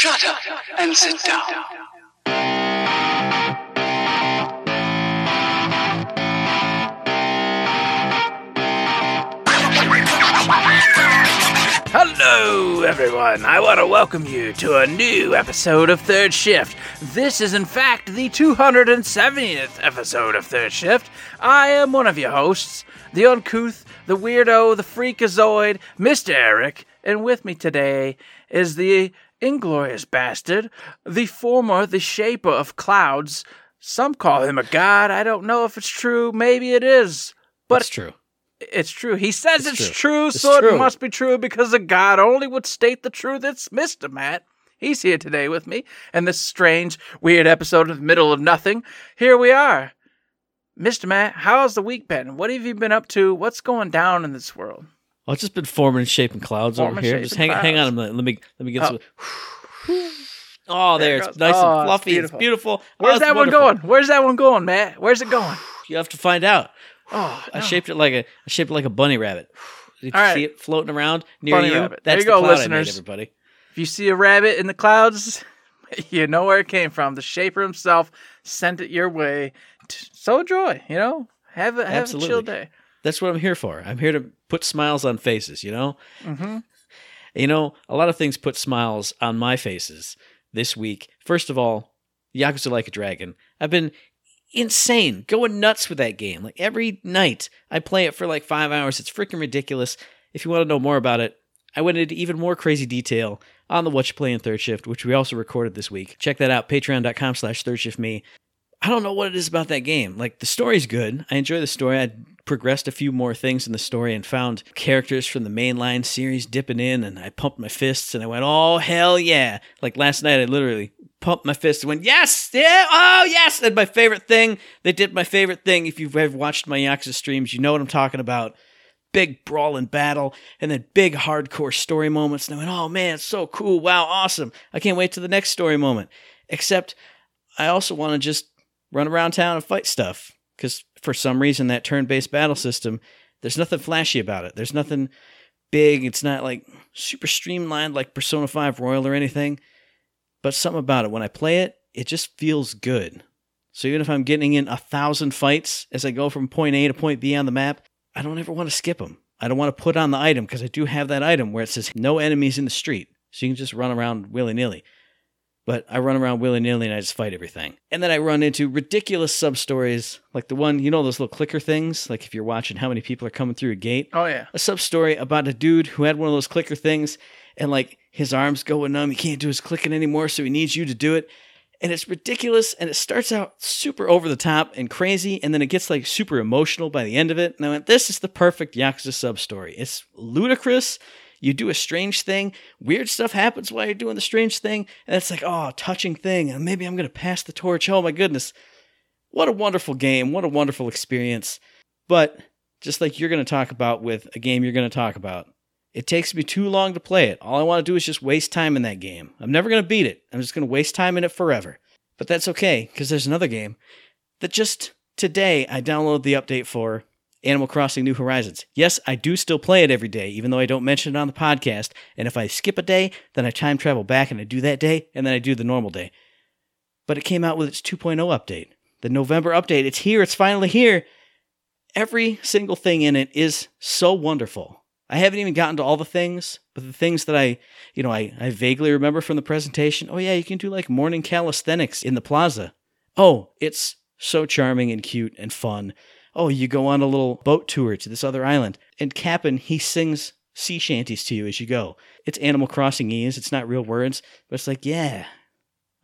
Shut up and sit down. Hello, everyone. I want to welcome you to a new episode of Third Shift. This is, in fact, the 270th episode of Third Shift. I am one of your hosts, the uncouth, the weirdo, the freakazoid, Mr. Eric, and with me today is the inglorious bastard, the former, the shaper of clouds. Some call him a god. I don't know if it's true. Maybe it is. But That's true. it's true. He says it's, It's true, true. It's so it must be true because a God only would state the truth. It's Mr. Matt. He's here today with me in this strange, weird episode in the middle of nothing. Here we are. Mr. Matt, how's the week been? What have you been up to? What's going down in this world? It's just been forming and shaping clouds Forming over here. Just hang, hang on a minute. Let me let me get Oh. some. Oh, There there, it it's nice Oh, and it's fluffy. beautiful. It's beautiful. Oh, Where's it's that wonderful. one going? Where's that one going, Matt? Where's it going? You have to find out. Oh, I shaped it like a I shaped it like a bunny rabbit. You All right. see it floating around near Bunny you. rabbit. There you the go, I made, listeners. everybody. If you see a rabbit in the clouds, you know where it came from. The shaper himself sent it your way. So enjoy, you know? Have a, have a chill day. That's what I'm here for. I'm here to put smiles on faces. You know. hmm You know, a lot of things put smiles on my faces this week. First of all, Yakuza Like a Dragon. I've been insane, going nuts with that game. Like every night, I play it for like five hours. It's freaking ridiculous. If you want to know more about it, I went into even more crazy detail on the What You Play in Third Shift, which we also recorded this week. Check that out, patreon.com slash third shift me. I don't know what it is about that game. Like the story's good. I enjoy the story. I progressed a few more things in the story and found characters from the mainline series dipping in and I pumped my fists and I went, "Oh hell yeah." Like last night I literally pumped my fists and went, "Yes! Yeah! Oh, yes!" And my favorite thing, they did my favorite thing. If you've ever watched my Yakuza streams, you know what I'm talking about. Big brawl and battle and then big hardcore story moments. And I went, "Oh man, so cool. Wow, awesome. I can't wait to the next story moment." Except I also want to just run around town and fight stuff because for some reason that turn-based battle system there's nothing flashy about it. There's nothing big. It's not like super streamlined like persona 5 royal or anything. But something about it when i play it it just feels good. So even if i'm getting in a thousand fights as i go from point a to point b on the map i don't ever want to skip them i don't want to put on the item because i do have that item where it says no enemies in the street. So you can just run around willy-nilly but I run around willy nilly and I just fight everything. And then I run into ridiculous sub stories, like the one, you know, those little clicker things, like if you're watching how many people are coming through a gate. Oh, yeah. A sub story about a dude who had one of those clicker things and like his arms going numb. He can't do his clicking anymore, so he needs you to do it. And it's ridiculous and it starts out super over the top and crazy, and then it gets like super emotional by the end of it. And I went, this is the perfect Yakuza sub story. It's ludicrous. You do a strange thing, weird stuff happens while you're doing the strange thing, and it's like, oh, touching thing, and maybe I'm gonna pass the torch. Oh my goodness. What a wonderful game, what a wonderful experience. But just like you're gonna talk about with a game you're gonna talk about, it takes me too long to play it. All I want to do is just waste time in that game. I'm never gonna beat it. I'm just gonna waste time in it forever. But that's okay, because there's another game that just today I downloaded the update for Animal Crossing New Horizons. Yes, I do still play it every day, even though I don't mention it on the podcast. And if I skip a day, then I time travel back and I do that day, and then I do the normal day. But it came out with its 2.0 update. The November update. It's here, it's finally here. Every single thing in it is so wonderful. I haven't even gotten to all the things, but the things that I, you know, I, I vaguely remember from the presentation. Oh, yeah, you can do like morning calisthenics in the plaza. Oh, it's so charming and cute and fun oh, you go on a little boat tour to this other island. And Cap'n, he sings sea shanties to you as you go. It's Animal Crossing ease. It's not real words, but it's like, yeah,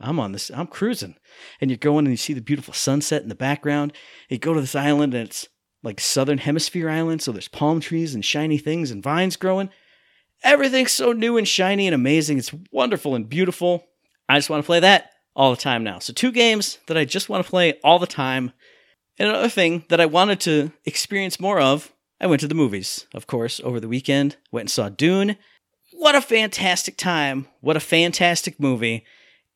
I'm on this. I'm cruising. And you're going and you see the beautiful sunset in the background. You go to this island and it's like southern hemisphere island. So there's palm trees and shiny things and vines growing. Everything's so new and shiny and amazing. It's wonderful and beautiful. I just want to play that all the time now. So two games that I just want to play all the time. And another thing that I wanted to experience more of, I went to the movies, of course, over the weekend. Went and saw Dune. What a fantastic time. What a fantastic movie.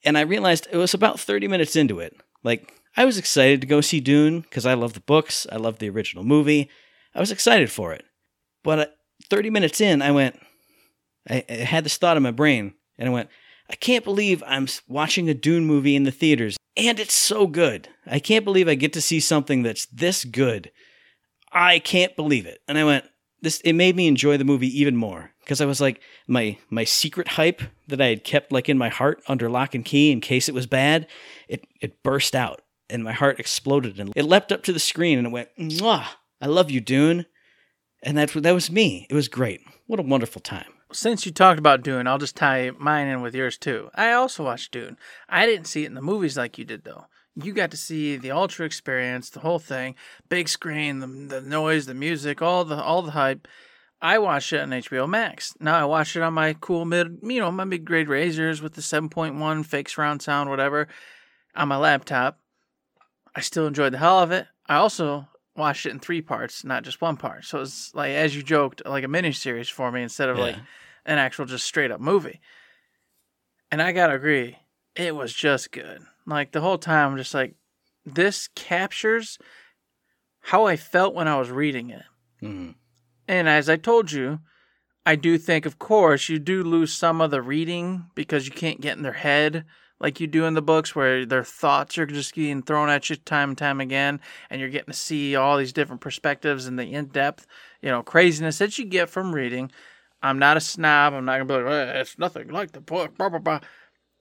And I realized it was about 30 minutes into it. Like, I was excited to go see Dune because I love the books, I love the original movie. I was excited for it. But uh, 30 minutes in, I went, I, I had this thought in my brain, and I went, I can't believe I'm watching a Dune movie in the theaters, and it's so good. I can't believe I get to see something that's this good. I can't believe it. And I went, this it made me enjoy the movie even more because I was like my my secret hype that I had kept like in my heart under lock and key in case it was bad, it it burst out and my heart exploded and it leapt up to the screen and it went, Mwah, I love you, Dune. And what that was me. It was great. What a wonderful time. Since you talked about Dune, I'll just tie mine in with yours too. I also watched Dune. I didn't see it in the movies like you did though. You got to see the ultra experience, the whole thing, big screen, the, the noise, the music, all the all the hype. I watched it on HBO Max. Now I watched it on my cool mid, you know, my mid grade Razers with the 7.1 fake surround sound, whatever, on my laptop. I still enjoyed the hell of it. I also watched it in three parts, not just one part. So it's like, as you joked, like a mini series for me instead of like an actual just straight up movie. And I gotta agree, it was just good. Like the whole time, I'm just like, this captures how I felt when I was reading it. Mhm. And as I told you, I do think, of course, you do lose some of the reading because you can't get in their head like you do in the books, where their thoughts are just getting thrown at you time and time again, and you're getting to see all these different perspectives and the in depth, you know, craziness that you get from reading. I'm not a snob. I'm not gonna be like, "Eh, it's nothing like the book. Blah blah blah.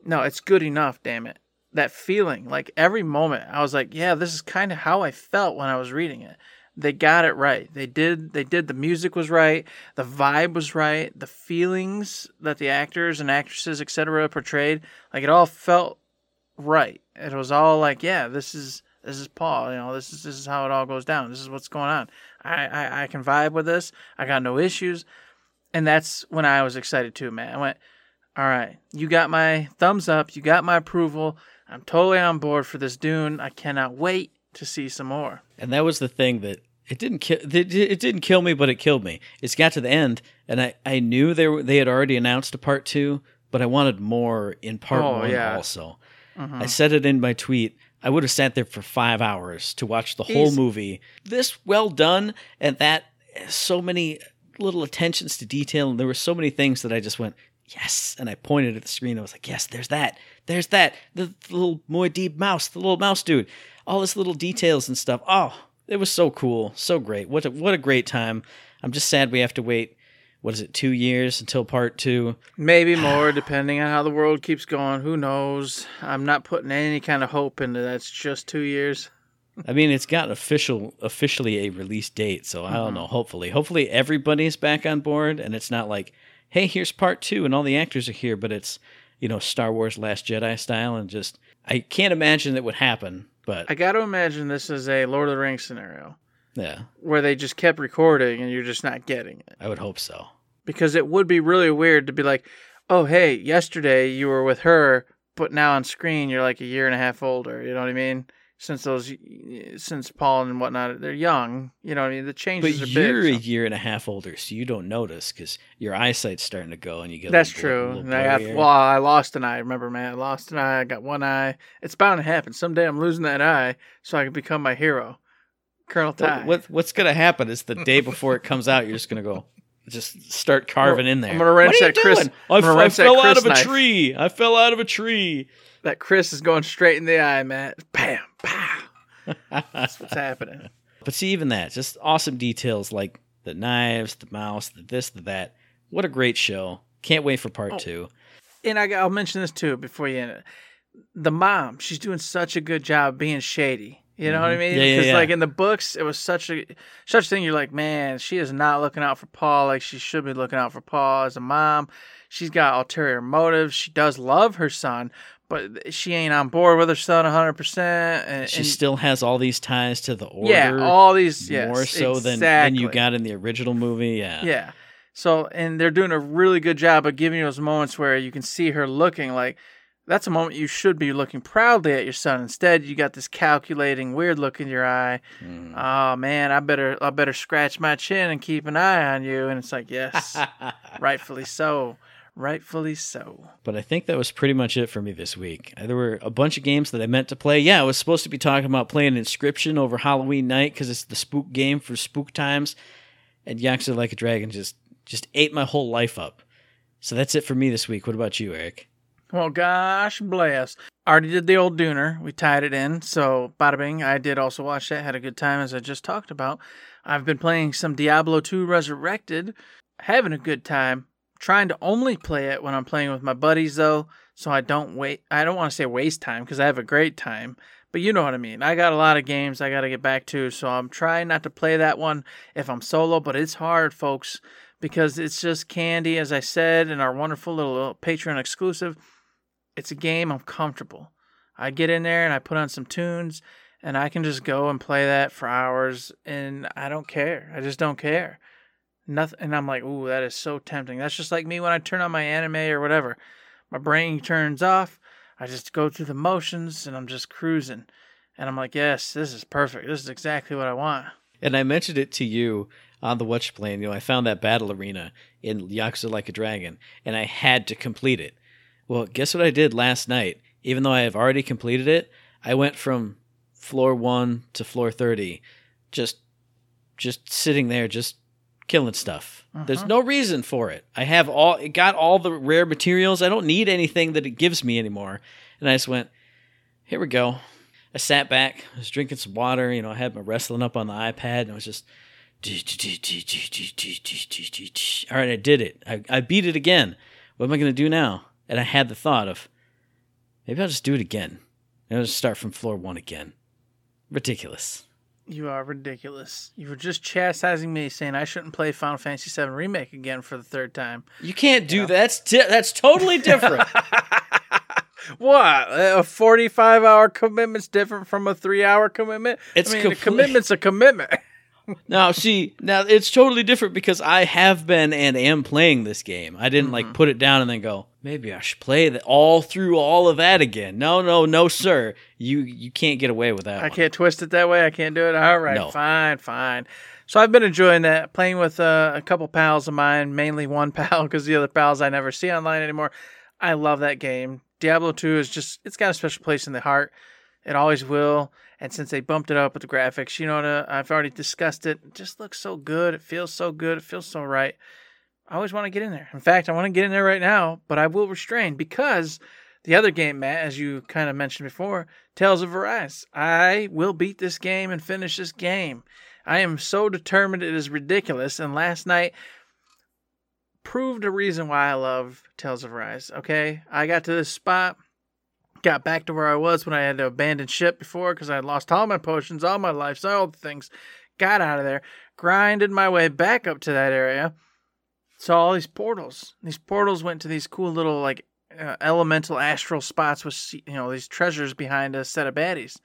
No, it's good enough. Damn it, that feeling, like every moment, I was like, yeah, this is kind of how I felt when I was reading it they got it right. They did they did the music was right, the vibe was right, the feelings that the actors and actresses etc portrayed, like it all felt right. It was all like, yeah, this is this is Paul, you know, this is this is how it all goes down. This is what's going on. I I, I can vibe with this. I got no issues. And that's when I was excited too, man. I went, all right, you got my thumbs up, you got my approval. I'm totally on board for this Dune. I cannot wait to see some more. And that was the thing that it didn't kill. It didn't kill me, but it killed me. It's got to the end, and I I knew they were they had already announced a part two, but I wanted more in part Oh, one yeah. also. Mhm. I said it in my tweet. I would have sat there for five hours to watch the whole movie. This well done, and that so many little attentions to detail, and there were so many things that I just went yes, and I pointed at the screen. I was like, yes, there's that, there's that, the, the little Muad'Dib mouse, the little mouse dude, all this little details and stuff. Oh, it was so cool, so great. What a, what a great time. I'm just sad we have to wait. What is it? Two years until part two. Maybe more, depending on how the world keeps going. Who knows? I'm not putting any kind of hope into that. It's just two years. I mean, it's got official, officially a release date, so I Mm-hmm. don't know. Hopefully, hopefully everybody's back on board, and it's not like, hey, here's part two, and all the actors are here, but it's, you know, Star Wars Last Jedi style, and just I can't imagine that would happen, but I got to imagine this is a Lord of the Rings scenario yeah, where they just kept recording and you're just not getting it. I would hope so. Because it would be really weird to be like, oh, hey, yesterday you were with her, but now on screen you're like a year and a half older. You know what I mean? Since those, since Paul and whatnot, they're young. You know what I mean? The But changes are you're big. a so- year and a half older, so you don't notice because your eyesight's starting to go, and you get a That's little- true. little And I got, well, I lost an eye. Remember, man, I lost an eye. I got one eye. It's bound to happen. Someday I'm losing that eye so I can become my hero, Colonel Tigh. What, what what's gonna happen is the day before it comes out, you're just gonna go, just start carving in there. I'm gonna wrench What are you that Chris- I, gonna I wrench that fell out of a knife. tree. I fell out of a tree. That Chris is going straight in the eye, Matt. Bam, pow. That's what's happening. But see, even that, just awesome details like the knives, the mouse, the this, the that. What a great show! Can't wait for part Oh. two. And I, I'll mention this too before you end it. The mom, she's doing such a good job being shady. You know what I Mhm. mean? Yeah, yeah, Because yeah. like in the books, it was such a such a thing. You're like, man, she is not looking out for Paul like she should be looking out for Paul as a mom. She's got ulterior motives. She does love her son, but she ain't on board with her son 100. percent And She and- still has all these ties to the order. yeah, all these yes, more so than, than you got in the original movie. Yeah. Yeah. So, and they're doing a really good job of giving you those moments where you can see her looking like that's a moment you should be looking proudly at your son. Instead, you got this calculating, weird look in your eye. Mm. Oh man, I better, I better scratch my chin and keep an eye on you. And it's like, yes, rightfully so, rightfully so. But I think that was pretty much it for me this week. Uh, There were a bunch of games that I meant to play. Yeah, I was supposed to be talking about playing Inscription over Halloween night because it's the spook game for spook times. And Yakuza Like a Dragon just just ate my whole life up. So that's it for me this week. What about you, Eric? Well, gosh bless. Already did the old Dooner. We tied it in. So, bada bing. I did also watch that. Had a good time, as I just talked about. I've been playing some Diablo 2 Resurrected. Having a good time. Trying to only play it when I'm playing with my buddies, though. So I don't wait. I don't want to say waste time because I have a great time. But you know what I mean. I got a lot of games I got to get back to. So I'm trying not to play that one if I'm solo. But it's hard, folks, because it's just candy, as I said, in our wonderful little Patreon exclusive it's a game I'm comfortable. I get in there and I put on some tunes and I can just go and play that for hours and I don't care. I just don't care. Nothing and I'm like, "Ooh, that is so tempting." That's just like me when I turn on my anime or whatever. My brain turns off. I just go through the motions and I'm just cruising. And I'm like, "Yes, this is perfect. This is exactly what I want." And I mentioned it to you on the watch plane. You know, I found that battle arena in Yakuza Like a Dragon, and I had to complete it. Well, guess what I did last night? Even though I have already completed it, I went from floor 1 to floor 30 just just sitting there just killing stuff. Uh-huh. There's no reason for it. I have all it got all the rare materials. I don't need anything that it gives me anymore. And I just went, here we go. I sat back, I was drinking some water, you know, I had my wrestling up on the iPad and I was just all right, I did it. I, I beat it again. What am I going to do now? And I had the thought of maybe I'll just do it again. And I'll just start from floor one again. Ridiculous. You are ridiculous. You were just chastising me, saying I shouldn't play Final Fantasy VII Remake again for the third time. You can't do that. That's di- that's totally different. what? A forty-five hour commitment's different from a three-hour commitment. It's I mean, complete- a commitment's a commitment. now, see, now it's totally different because I have been and am playing this game. I didn't mm-hmm. like put it down and then go, maybe I should play that all through all of that again. No, no, no, sir. You you can't get away with that. I one. can't twist it that way. I can't do it. All right, no. fine, fine. So I've been enjoying that, playing with uh, a couple pals of mine, mainly one pal because the other pals I never see online anymore. I love that game. Diablo 2 is just it's got a special place in the heart. It always will. And since they bumped it up with the graphics, you know, uh, I've already discussed it. It just looks so good. It feels so good. It feels so right. I always want to get in there. In fact, I want to get in there right now, but I will restrain because the other game, Matt, as you kind of mentioned before, Tales of Arise. I will beat this game and finish this game. I am so determined it is ridiculous. And last night proved a reason why I love Tales of Arise. Okay, I got to this spot, got back to where I was when I had to abandon ship before because I had lost all my potions, all my lives, all the things. Got out of there, grinded my way back up to that area saw all these portals. These portals went to these cool little like uh, elemental astral spots with you know these treasures behind a set of baddies.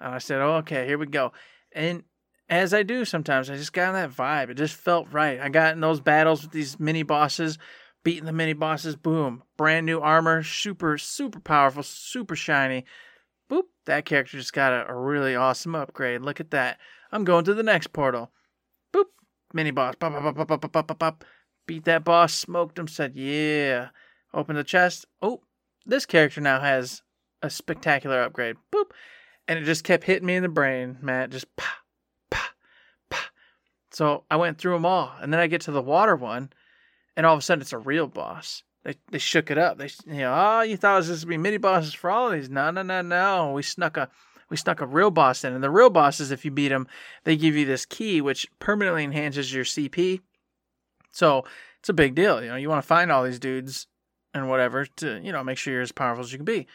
And I said, oh, "Okay, here we go." And as I do sometimes, I just got that vibe. It just felt right. I got in those battles with these mini bosses, beating the mini bosses. Boom, brand new armor, super super powerful, super shiny. Boop, that character just got a, a really awesome upgrade. Look at that. I'm going to the next portal. Boop, mini boss. Pop, pop, pop, pop, pop, pop, pop. Beat that boss, smoked him, said, yeah. Opened the chest. Oh, this character now has a spectacular upgrade. Boop. And it just kept hitting me in the brain, Matt. Just pa, pa, pa. So I went through them all. And then I get to the water one, and all of a sudden it's a real boss. They, they shook it up. They, you know, oh, you thought it was just be mini bosses for all of these. No, no, no, no. We snuck a we snuck a real boss in. And the real bosses, if you beat them, they give you this key which permanently enhances your CP so it's a big deal. You know, you want to find all these dudes and whatever to, you know, make sure you're as powerful as you can be.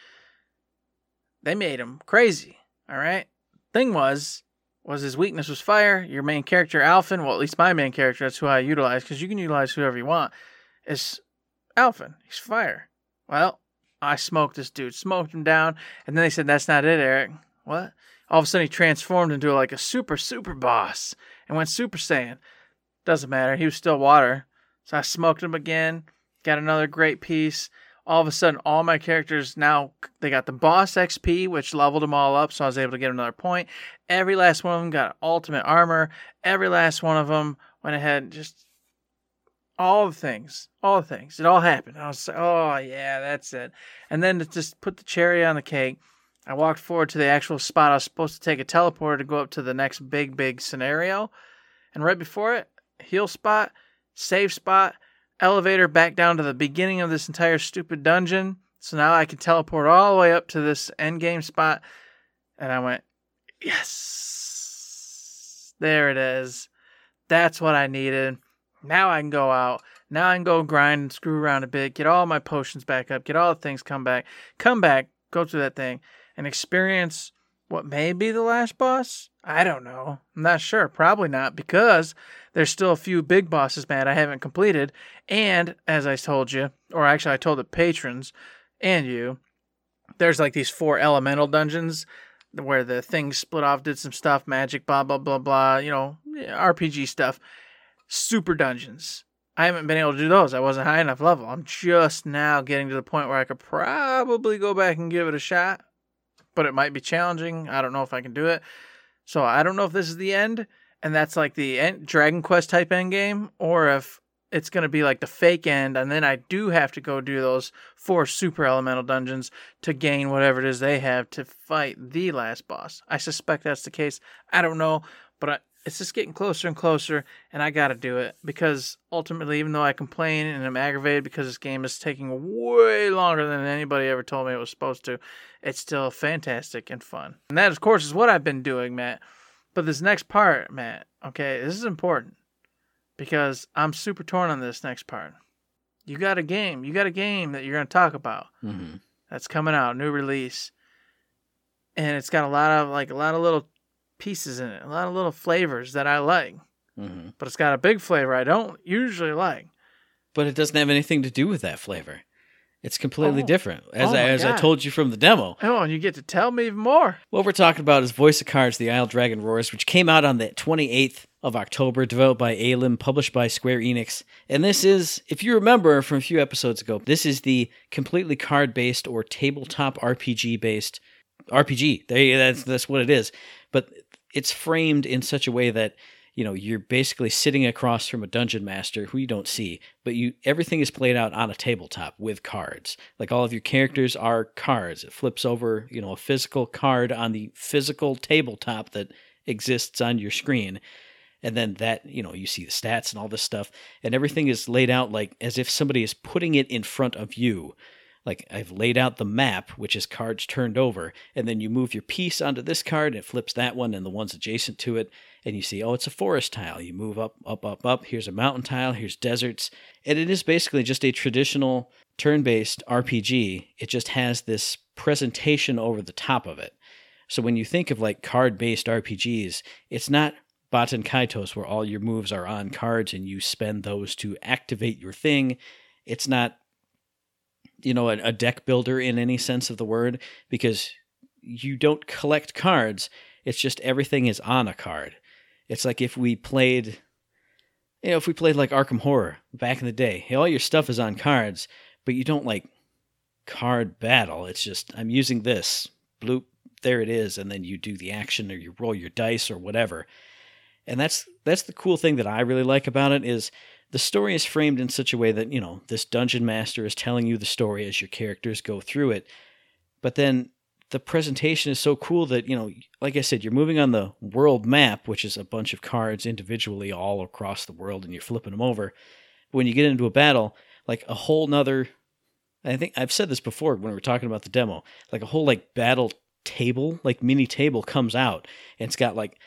They made him crazy. All right. Thing was, was his weakness was fire. Your main character, Alphen, well, at least my main character, that's who I utilize, because you can utilize whoever you want, is Alphen. He's fire. Well, I smoked this dude, smoked him down, and then they said, That's not it, Eric. What? All of a sudden, he transformed into like a super, super boss and went Super Saiyan. Doesn't matter. He was still water. So I smoked him again. Got another great piece. All of a sudden, all my characters now they got the boss XP, which leveled them all up, so I was able to get another point. Every last one of them got ultimate armor. Every last one of them went ahead and just all the things, all the things. It all happened. I was like, oh yeah, that's it. And then to just put the cherry on the cake, I walked forward to the actual spot I was supposed to take a teleporter to go up to the next big, big scenario. And right before it, heal spot, save spot, elevator back down to the beginning of this entire stupid dungeon. So now I can teleport all the way up to this end game spot. And I went, yes, there it is. That's what I needed. Now I can go out. Now I can go grind and screw around a bit, get all my potions back up, get all the things come back, come back, go through that thing, and experience what may be the last boss. I don't know. I'm not sure. Probably not because there's still a few big bosses, man, I haven't completed. And as I told you, or actually I told the patrons and you, there's like these four elemental dungeons where the things split off, did some stuff, magic, blah, blah, blah, blah, you know, RPG stuff. Super dungeons. I haven't been able to do those. I wasn't high enough level. I'm just now getting to the point where I could probably go back and give it a shot, but it might be challenging. I don't know if I can do it. So I don't know if this is the end, and that's like the end, Dragon Quest type end game, or if it's going to be like the fake end, and then I do have to go do those four super elemental dungeons to gain whatever it is they have to fight the last boss. I suspect that's the case. I don't know, but I, it's just getting closer and closer, and I got to do it because ultimately, even though I complain and I'm aggravated because this game is taking way longer than anybody ever told me it was supposed to, it's still fantastic and fun. And that, of course, is what I've been doing, Matt. But this next part, Matt, okay, this is important because I'm super torn on this next part. You got a game, you got a game that you're going to talk about Mm-hmm. that's coming out, new release, and it's got a lot of like a lot of little pieces in it, a lot of little flavors that I like, Mm-hmm. but it's got a big flavor I don't usually like. But it doesn't have anything to do with that flavor. It's completely Oh. different, as Oh I as I told you from the demo. Oh, and you get to tell me even more. What we're talking about is Voice of Cards: The Isle Dragon Roars, which came out on the 28th of October, developed by Alim, published by Square Enix. And this is, if you remember from a few episodes ago, this is the completely card-based or tabletop RPG-based RPG. There, that's that's what it is. It's framed in such a way that you know you're basically sitting across from a dungeon master who you don't see, but you everything is played out on a tabletop with cards. Like all of your characters are cards. It flips over, you know, a physical card on the physical tabletop that exists on your screen. And then that, you know, you see the stats and all this stuff, and everything is laid out like as if somebody is putting it in front of you like I've laid out the map, which is cards turned over, and then you move your piece onto this card, and it flips that one and the ones adjacent to it, and you see, oh, it's a forest tile. You move up, up, up, up. Here's a mountain tile. Here's deserts, and it is basically just a traditional turn-based RPG. It just has this presentation over the top of it. So when you think of like card-based RPGs, it's not Baten Kaitos where all your moves are on cards and you spend those to activate your thing. It's not you know, a, a deck builder in any sense of the word because you don't collect cards. It's just everything is on a card. It's like if we played, you know, if we played like Arkham Horror back in the day, all your stuff is on cards, but you don't like card battle. It's just, I'm using this, bloop, there it is, and then you do the action or you roll your dice or whatever. And that's that's the cool thing that I really like about it is the story is framed in such a way that you know this dungeon master is telling you the story as your characters go through it. But then the presentation is so cool that you know like i said you're moving on the world map which is a bunch of cards individually all across the world and you're flipping them over. But when you get into a battle like a whole nother i think i've said this before when we were talking about the demo like a whole like battle table like mini table comes out and it's got like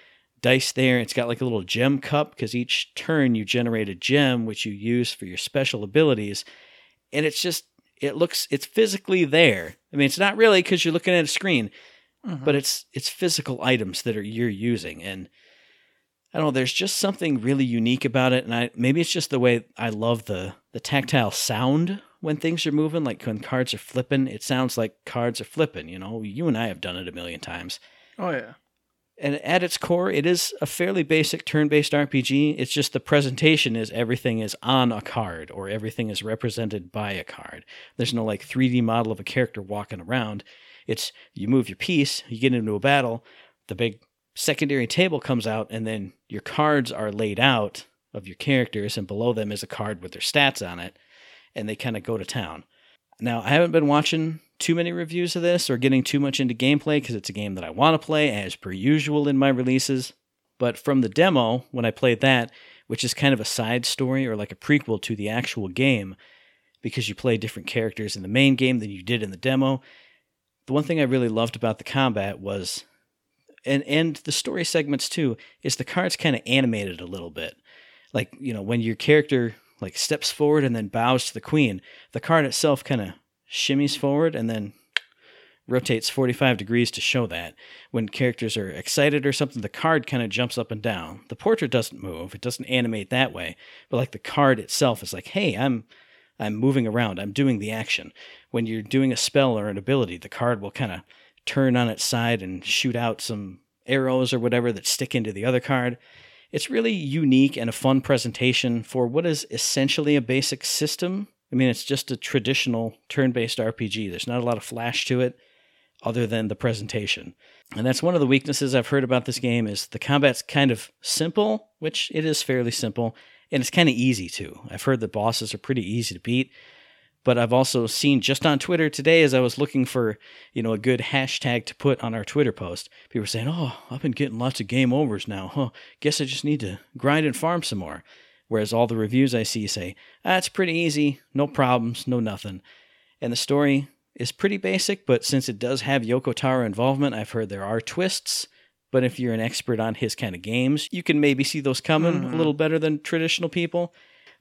dice there. It's got like a little gem cup because each turn you generate a gem which you use for your special abilities. And it's just, it looks, it's physically there. I mean, it's not really because you're looking at a screen, Mhm. but it's it's physical items that are you're using. And I don't know, there's just something really unique about it. And I maybe it's just the way I love the the tactile sound when things are moving, like when cards are flipping. It sounds like cards are flipping. You know, you and I have done it a million times oh yeah. And at its core, it is a fairly basic turn-based RPG. It's just the presentation is everything is on a card or everything is represented by a card. There's no like 3D model of a character walking around. It's you move your piece, you get into a battle, the big secondary table comes out, and then your cards are laid out of your characters, and below them is a card with their stats on it, and they kind of go to town. Now, I haven't been watching too many reviews of this or getting too much into gameplay because it's a game that I want to play as per usual in my releases. But from the demo, when I played that, which is kind of a side story or like a prequel to the actual game, because you play different characters in the main game than you did in the demo. The one thing I really loved about the combat was and and the story segments too is the cards kind of animated a little bit. Like, you know, when your character like steps forward and then bows to the queen, the card itself kind of shimmies forward and then rotates 45 degrees to show that. When characters are excited or something, the card kind of jumps up and down. The portrait doesn't move, it doesn't animate that way, but like the card itself is like, "Hey, I'm I'm moving around. I'm doing the action." When you're doing a spell or an ability, the card will kind of turn on its side and shoot out some arrows or whatever that stick into the other card. It's really unique and a fun presentation for what is essentially a basic system. I mean, it's just a traditional turn based RPG. There's not a lot of flash to it other than the presentation. And that's one of the weaknesses I've heard about this game is the combat's kind of simple, which it is fairly simple, and it's kind of easy too. I've heard the bosses are pretty easy to beat, but I've also seen just on Twitter today as I was looking for, you know, a good hashtag to put on our Twitter post, people were saying, "Oh, I've been getting lots of game overs now. Huh? Guess I just need to grind and farm some more." Whereas all the reviews I see say, "Ah, it's pretty easy, no problems, no nothing." And the story is pretty basic, but since it does have Yoko Taro involvement, I've heard there are twists. But if you're an expert on his kind of games, you can maybe see those coming a little better than traditional people.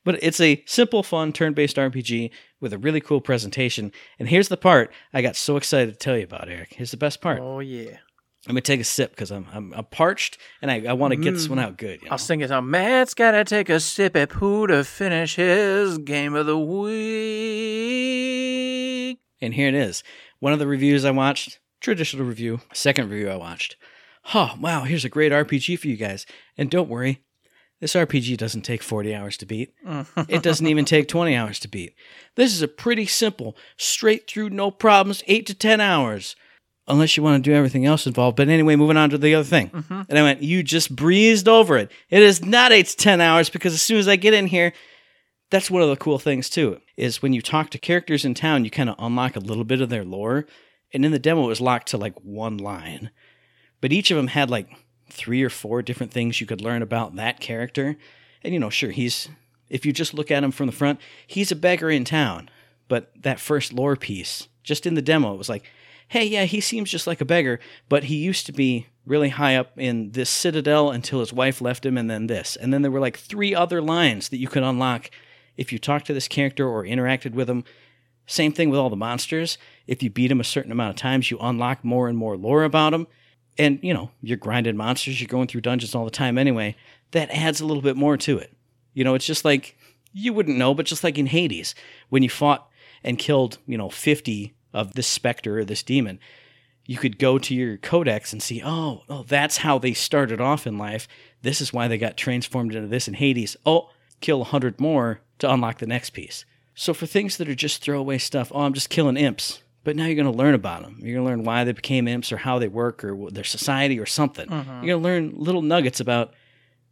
But it's a simple, fun turn based RPG with a really cool presentation. And here's the part I got so excited to tell you about, Eric. Here's the best part. Oh yeah. Let me take a sip because I'm, I'm I'm parched and I, I want to get this one mm. out good. you know? I'll sing it on. Matt's gotta take a sip at poo to finish his game of the week. And here it is. One of the reviews I watched, traditional review, second review I watched. Oh, wow, here's a great RPG for you guys. And don't worry, this RPG doesn't take 40 hours to beat. it doesn't even take 20 hours to beat. This is a pretty simple, straight through, no problems, 8 to 10 hours. Unless you want to do everything else involved. But anyway, moving on to the other thing. Mm-hmm. And I went, You just breezed over it. It is not 8 to 10 hours because as soon as I get in here, that's one of the cool things too is when you talk to characters in town you kind of unlock a little bit of their lore and in the demo it was locked to like one line but each of them had like three or four different things you could learn about that character and you know sure he's if you just look at him from the front he's a beggar in town but that first lore piece just in the demo it was like hey yeah he seems just like a beggar but he used to be really high up in this citadel until his wife left him and then this and then there were like three other lines that you could unlock if you talked to this character or interacted with him. Same thing with all the monsters. If you beat them a certain amount of times, you unlock more and more lore about them. And, you know, you're grinding monsters, you're going through dungeons all the time anyway. That adds a little bit more to it. You know, it's just like, you wouldn't know, but just like in Hades, when you fought and killed, you know, 50 of this specter or this demon, you could go to your codex and see, oh, oh, that's how they started off in life. This is why they got transformed into this in Hades. Oh, kill 100 more to unlock the next piece. So for things that are just throwaway stuff, oh, I'm just killing imps. But now you're going to learn about them. You're going to learn why they became imps or how they work or their society or something. Mm-hmm. You're going to learn little nuggets about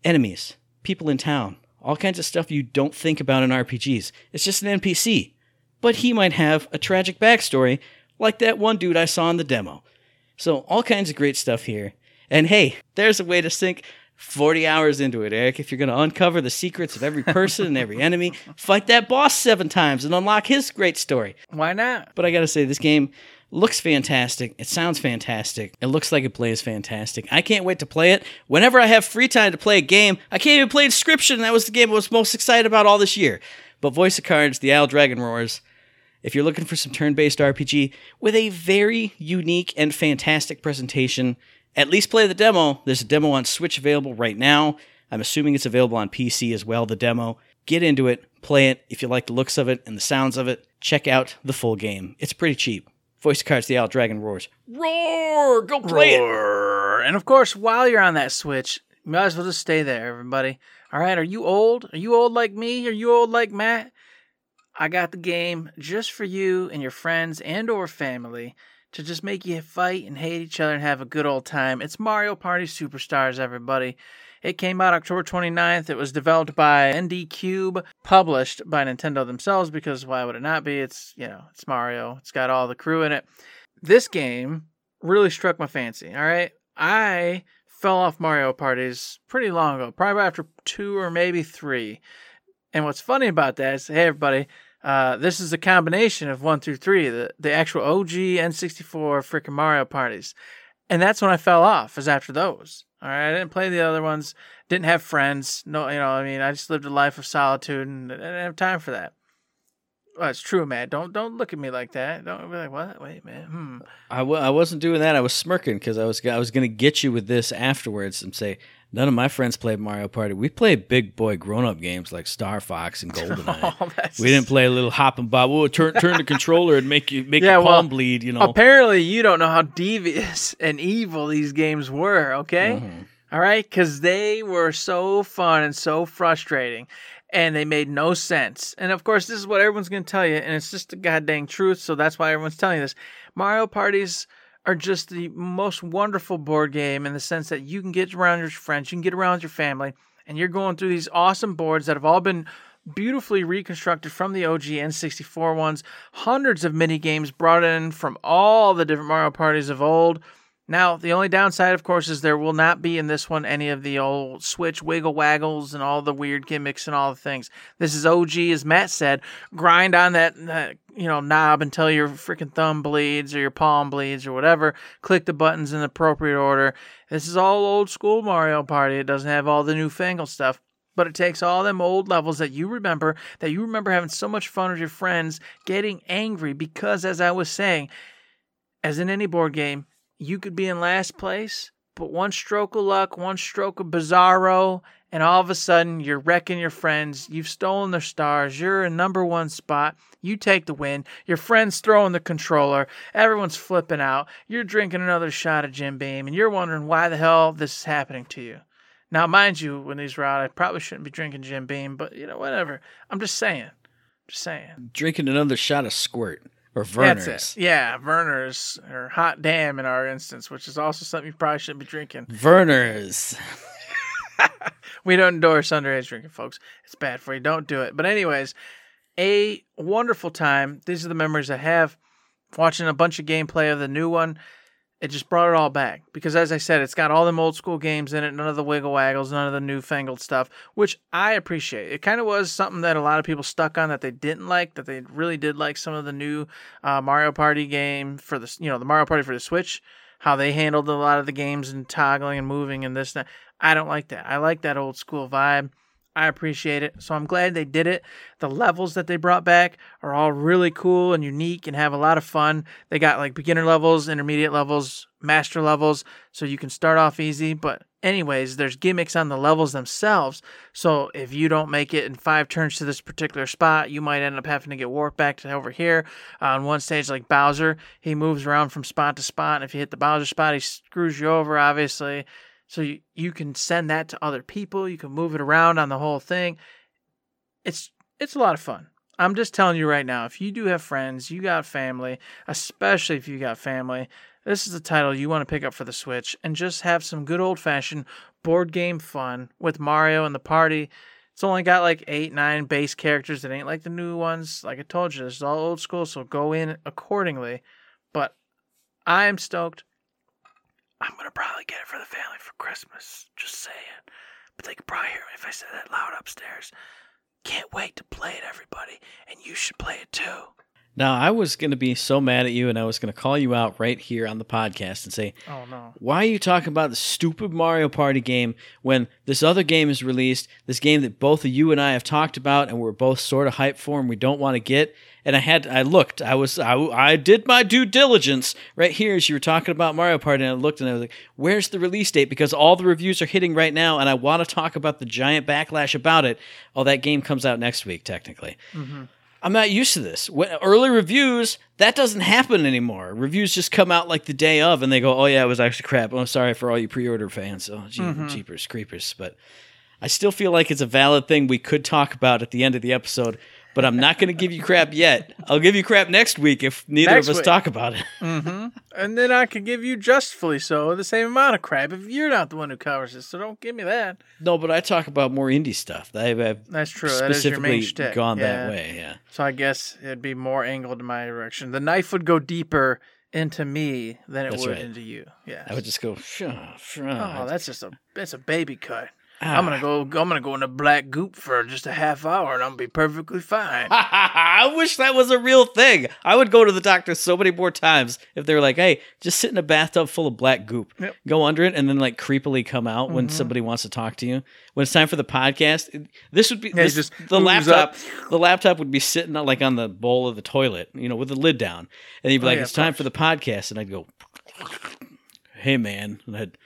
enemies, people in town, all kinds of stuff you don't think about in RPGs. It's just an NPC. But he might have a tragic backstory like that one dude I saw in the demo. So all kinds of great stuff here. And hey, there's a way to sink 40 hours into it, Eric. If you're going to uncover the secrets of every person and every enemy, fight that boss seven times and unlock his great story. Why not? But I got to say, this game looks fantastic. It sounds fantastic. It looks like it plays fantastic. I can't wait to play it. Whenever I have free time to play a game, I can't even play Inscription. That was the game I was most excited about all this year. But Voice of Cards, the Isle Dragon Roars, if you're looking for some turn based RPG with a very unique and fantastic presentation, at least play the demo. There's a demo on Switch available right now. I'm assuming it's available on PC as well, the demo. Get into it, play it. If you like the looks of it and the sounds of it, check out the full game. It's pretty cheap. Voice Cards, the Isle Dragon Roars. Roar! Go play it! Roar. And of course, while you're on that Switch, you might as well just stay there, everybody. All right, are you old? Are you old like me? Are you old like Matt? I got the game just for you and your friends and or family to just make you fight and hate each other and have a good old time. It's Mario Party Superstars, everybody. It came out October 29th. It was developed by ND Cube, published by Nintendo themselves because why would it not be? It's, you know, it's Mario. It's got all the crew in it. This game really struck my fancy, all right? I fell off Mario parties pretty long ago, probably after two or maybe three. And what's funny about that is, hey, everybody, Uh, this is a combination of one through three, the the actual OG N64 freaking Mario parties, and that's when I fell off. Is after those. All right, I didn't play the other ones. Didn't have friends. No, you know, I mean, I just lived a life of solitude and I didn't have time for that. Well, it's true, man. Don't don't look at me like that. Don't be like, what? Wait, man. Hmm. I w- I wasn't doing that. I was smirking because I was I was gonna get you with this afterwards and say none of my friends played Mario Party. We played big boy grown up games like Star Fox and GoldenEye. Oh, we didn't play a little hop and bob. Oh, turn turn the controller and make you make Yeah, your well, palm bleed. You know. Apparently, you don't know how devious and evil these games were, okay? Mm-hmm. All right? Because they were so fun and so frustrating, and they made no sense. And of course, this is what everyone's going to tell you, and it's just the goddamn truth, so that's why everyone's telling you this. Mario parties are just the most wonderful board game in the sense that you can get around your friends, you can get around your family, and you're going through these awesome boards that have all been beautifully reconstructed from the OG N64 ones. Hundreds of mini games brought in from all the different Mario parties of old. Now, the only downside, of course, is there will not be in this one any of the old Switch wiggle waggles and all the weird gimmicks and all the things. This is OG, as Matt said. Grind on that, that you know knob until your freaking thumb bleeds or your palm bleeds or whatever. Click the buttons in the appropriate order. This is all old school Mario Party. It doesn't have all the newfangled stuff. But it takes all them old levels that you remember, that you remember having so much fun with your friends, getting angry because, as I was saying, as in any board game, you could be in last place, but one stroke of luck, one stroke of bizarro, and all of a sudden you're wrecking your friends. You've stolen their stars. You're in number one spot. You take the win. Your friend's throwing the controller. Everyone's flipping out. You're drinking another shot of Jim Beam, and you're wondering why the hell this is happening to you. Now, mind you, when these were out, I probably shouldn't be drinking Jim Beam, but you know, whatever. I'm just saying. Just saying. Drinking another shot of squirt or Vernors. That's it. Yeah, Vernors or Hot Damn in our instance, which is also something you probably shouldn't be drinking. Vernors. We don't endorse underage drinking, folks. It's bad for you. Don't do it. But anyways, a wonderful time. These are the memories I have. Watching a bunch of gameplay of the new one, it just brought it all back. Because as I said, it's got all them old school games in it, none of the wiggle waggles, none of the newfangled stuff, which I appreciate. It kind of was something that a lot of people stuck on that they didn't like, that they really did like some of the new uh, Mario Party game for the you know the Mario Party for the Switch. How they handled a lot of the games and toggling and moving and this and that. I don't like that. I like that old school vibe. I appreciate it. So I'm glad they did it. The levels that they brought back are all really cool and unique and have a lot of fun. They got like beginner levels, intermediate levels, master levels, so you can start off easy. But, anyways, there's gimmicks on the levels themselves. So if you don't make it in five turns to this particular spot, you might end up having to get warped back to over here. On one stage, like Bowser, he moves around from spot to spot. And if you hit the Bowser spot, he screws you over, obviously. So you, you can send that to other people. You can move it around on the whole thing. It's it's a lot of fun. I'm just telling you right now, if you do have friends, you got family, especially if you got family, this is the title you want to pick up for the Switch and just have some good old fashioned board game fun with Mario and the party. It's only got like eight, nine base characters. It ain't like the new ones. Like I told you, this is all old school, so go in accordingly. But I'm stoked. I'm gonna probably get it for the family for Christmas. Just saying. But they could probably hear me if I said that loud upstairs. Can't wait to play it, everybody, and you should play it too. Now, I was going to be so mad at you and I was going to call you out right here on the podcast and say, Oh no. Why are you talking about the stupid Mario Party game when this other game is released? This game that both of you and I have talked about and we're both sort of hyped for and we don't want to get. And I had, I looked, I was, I, I did my due diligence right here as you were talking about Mario Party. And I looked and I was like, where's the release date? Because all the reviews are hitting right now and I want to talk about the giant backlash about it. Oh, that game comes out next week, technically. Mm-hmm. I'm not used to this. When, early reviews, that doesn't happen anymore. Reviews just come out like the day of, and they go, "Oh yeah, it was actually crap." Oh, I'm sorry for all you pre-order fans. Oh, gee, mm-hmm. jeepers creepers. But I still feel like it's a valid thing we could talk about at the end of the episode. But I'm not going to give you crap yet. I'll give you crap next week if neither Next of us week. talk about it. Mm-hmm. And then I could give you justfully so the same amount of crap if you're not the one who covers it. So don't give me that. No, but I talk about more indie stuff. I've, I've That's true. That is your main specifically gone Yeah. that way. Yeah. So I guess it'd be more angled in my direction. The knife would go deeper into me than it That's would right. into you. Yeah. I would just go. Phew, phew. Oh, that's just a that's a baby cut. I'm gonna go. I'm gonna go in the black goop for just a half hour, and I'm gonna be perfectly fine. I wish that was a real thing. I would go to the doctor so many more times if they were like, "Hey, just sit in a bathtub full of black goop, Yep. go under it, and then like creepily come out when Mhm. somebody wants to talk to you." When it's time for the podcast, it- this would be Yeah, this, just the laptop. up. The laptop would be sitting like on the bowl of the toilet, you know, with the lid down, and you'd be Oh, like, yeah, "It's time for the podcast," and I'd go, "Hey, man," and I'd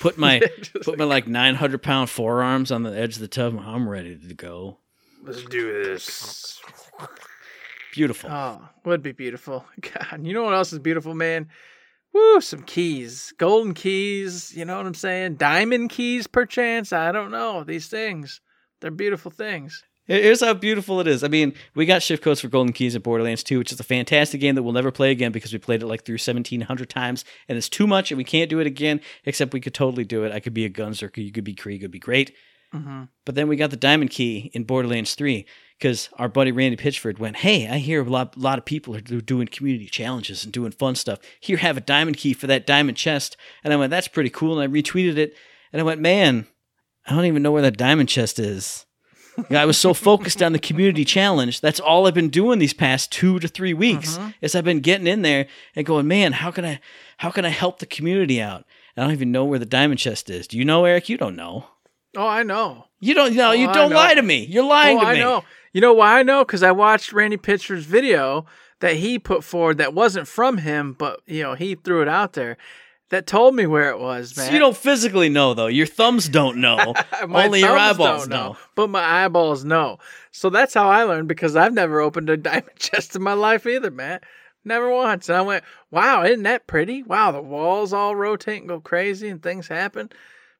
put my Just put my like 900 pound forearms on the edge of the tub. I'm ready to go. Let's do this. Beautiful. Oh, would be beautiful. God, you know what else is beautiful, man? Woo, some keys, golden keys. You know what I'm saying? Diamond keys, perchance. I don't know. These things, they're beautiful things. Here's how beautiful it is. I mean, we got shift codes for Golden Keys in Borderlands 2, which is a fantastic game that we'll never play again because we played it like through 1700 times and it's too much and we can't do it again, except we could totally do it. I could be a Gunzerker, you could be Kree, it'd be great. Mm-hmm. But then we got the Diamond Key in Borderlands 3 because our buddy Randy Pitchford went, Hey, I hear a lot, lot of people are doing community challenges and doing fun stuff. Here, have a Diamond Key for that diamond chest. And I went, That's pretty cool. And I retweeted it. And I went, Man, I don't even know where that diamond chest is. I was so focused on the community challenge. That's all I've been doing these past two to three weeks. Mhm. Is I've been getting in there and going, man, how can I, how can I help the community out? I don't even know where the diamond chest is. Do you know, Eric? You don't know. Oh, I know. You don't know. you Oh, I don't know. lie to me. You're lying oh, to I me. know. You know why I know? Because I watched Randy Pitchford's video that he put forward that wasn't from him, but you know he threw it out there. That told me where it was, man. So you don't physically know though. Your thumbs don't know. Only your eyeballs don't know. but my eyeballs know. So that's how I learned because I've never opened a diamond chest in my life either, man. Never once. And I went, wow, isn't that pretty? Wow, the walls all rotate and go crazy and things happen.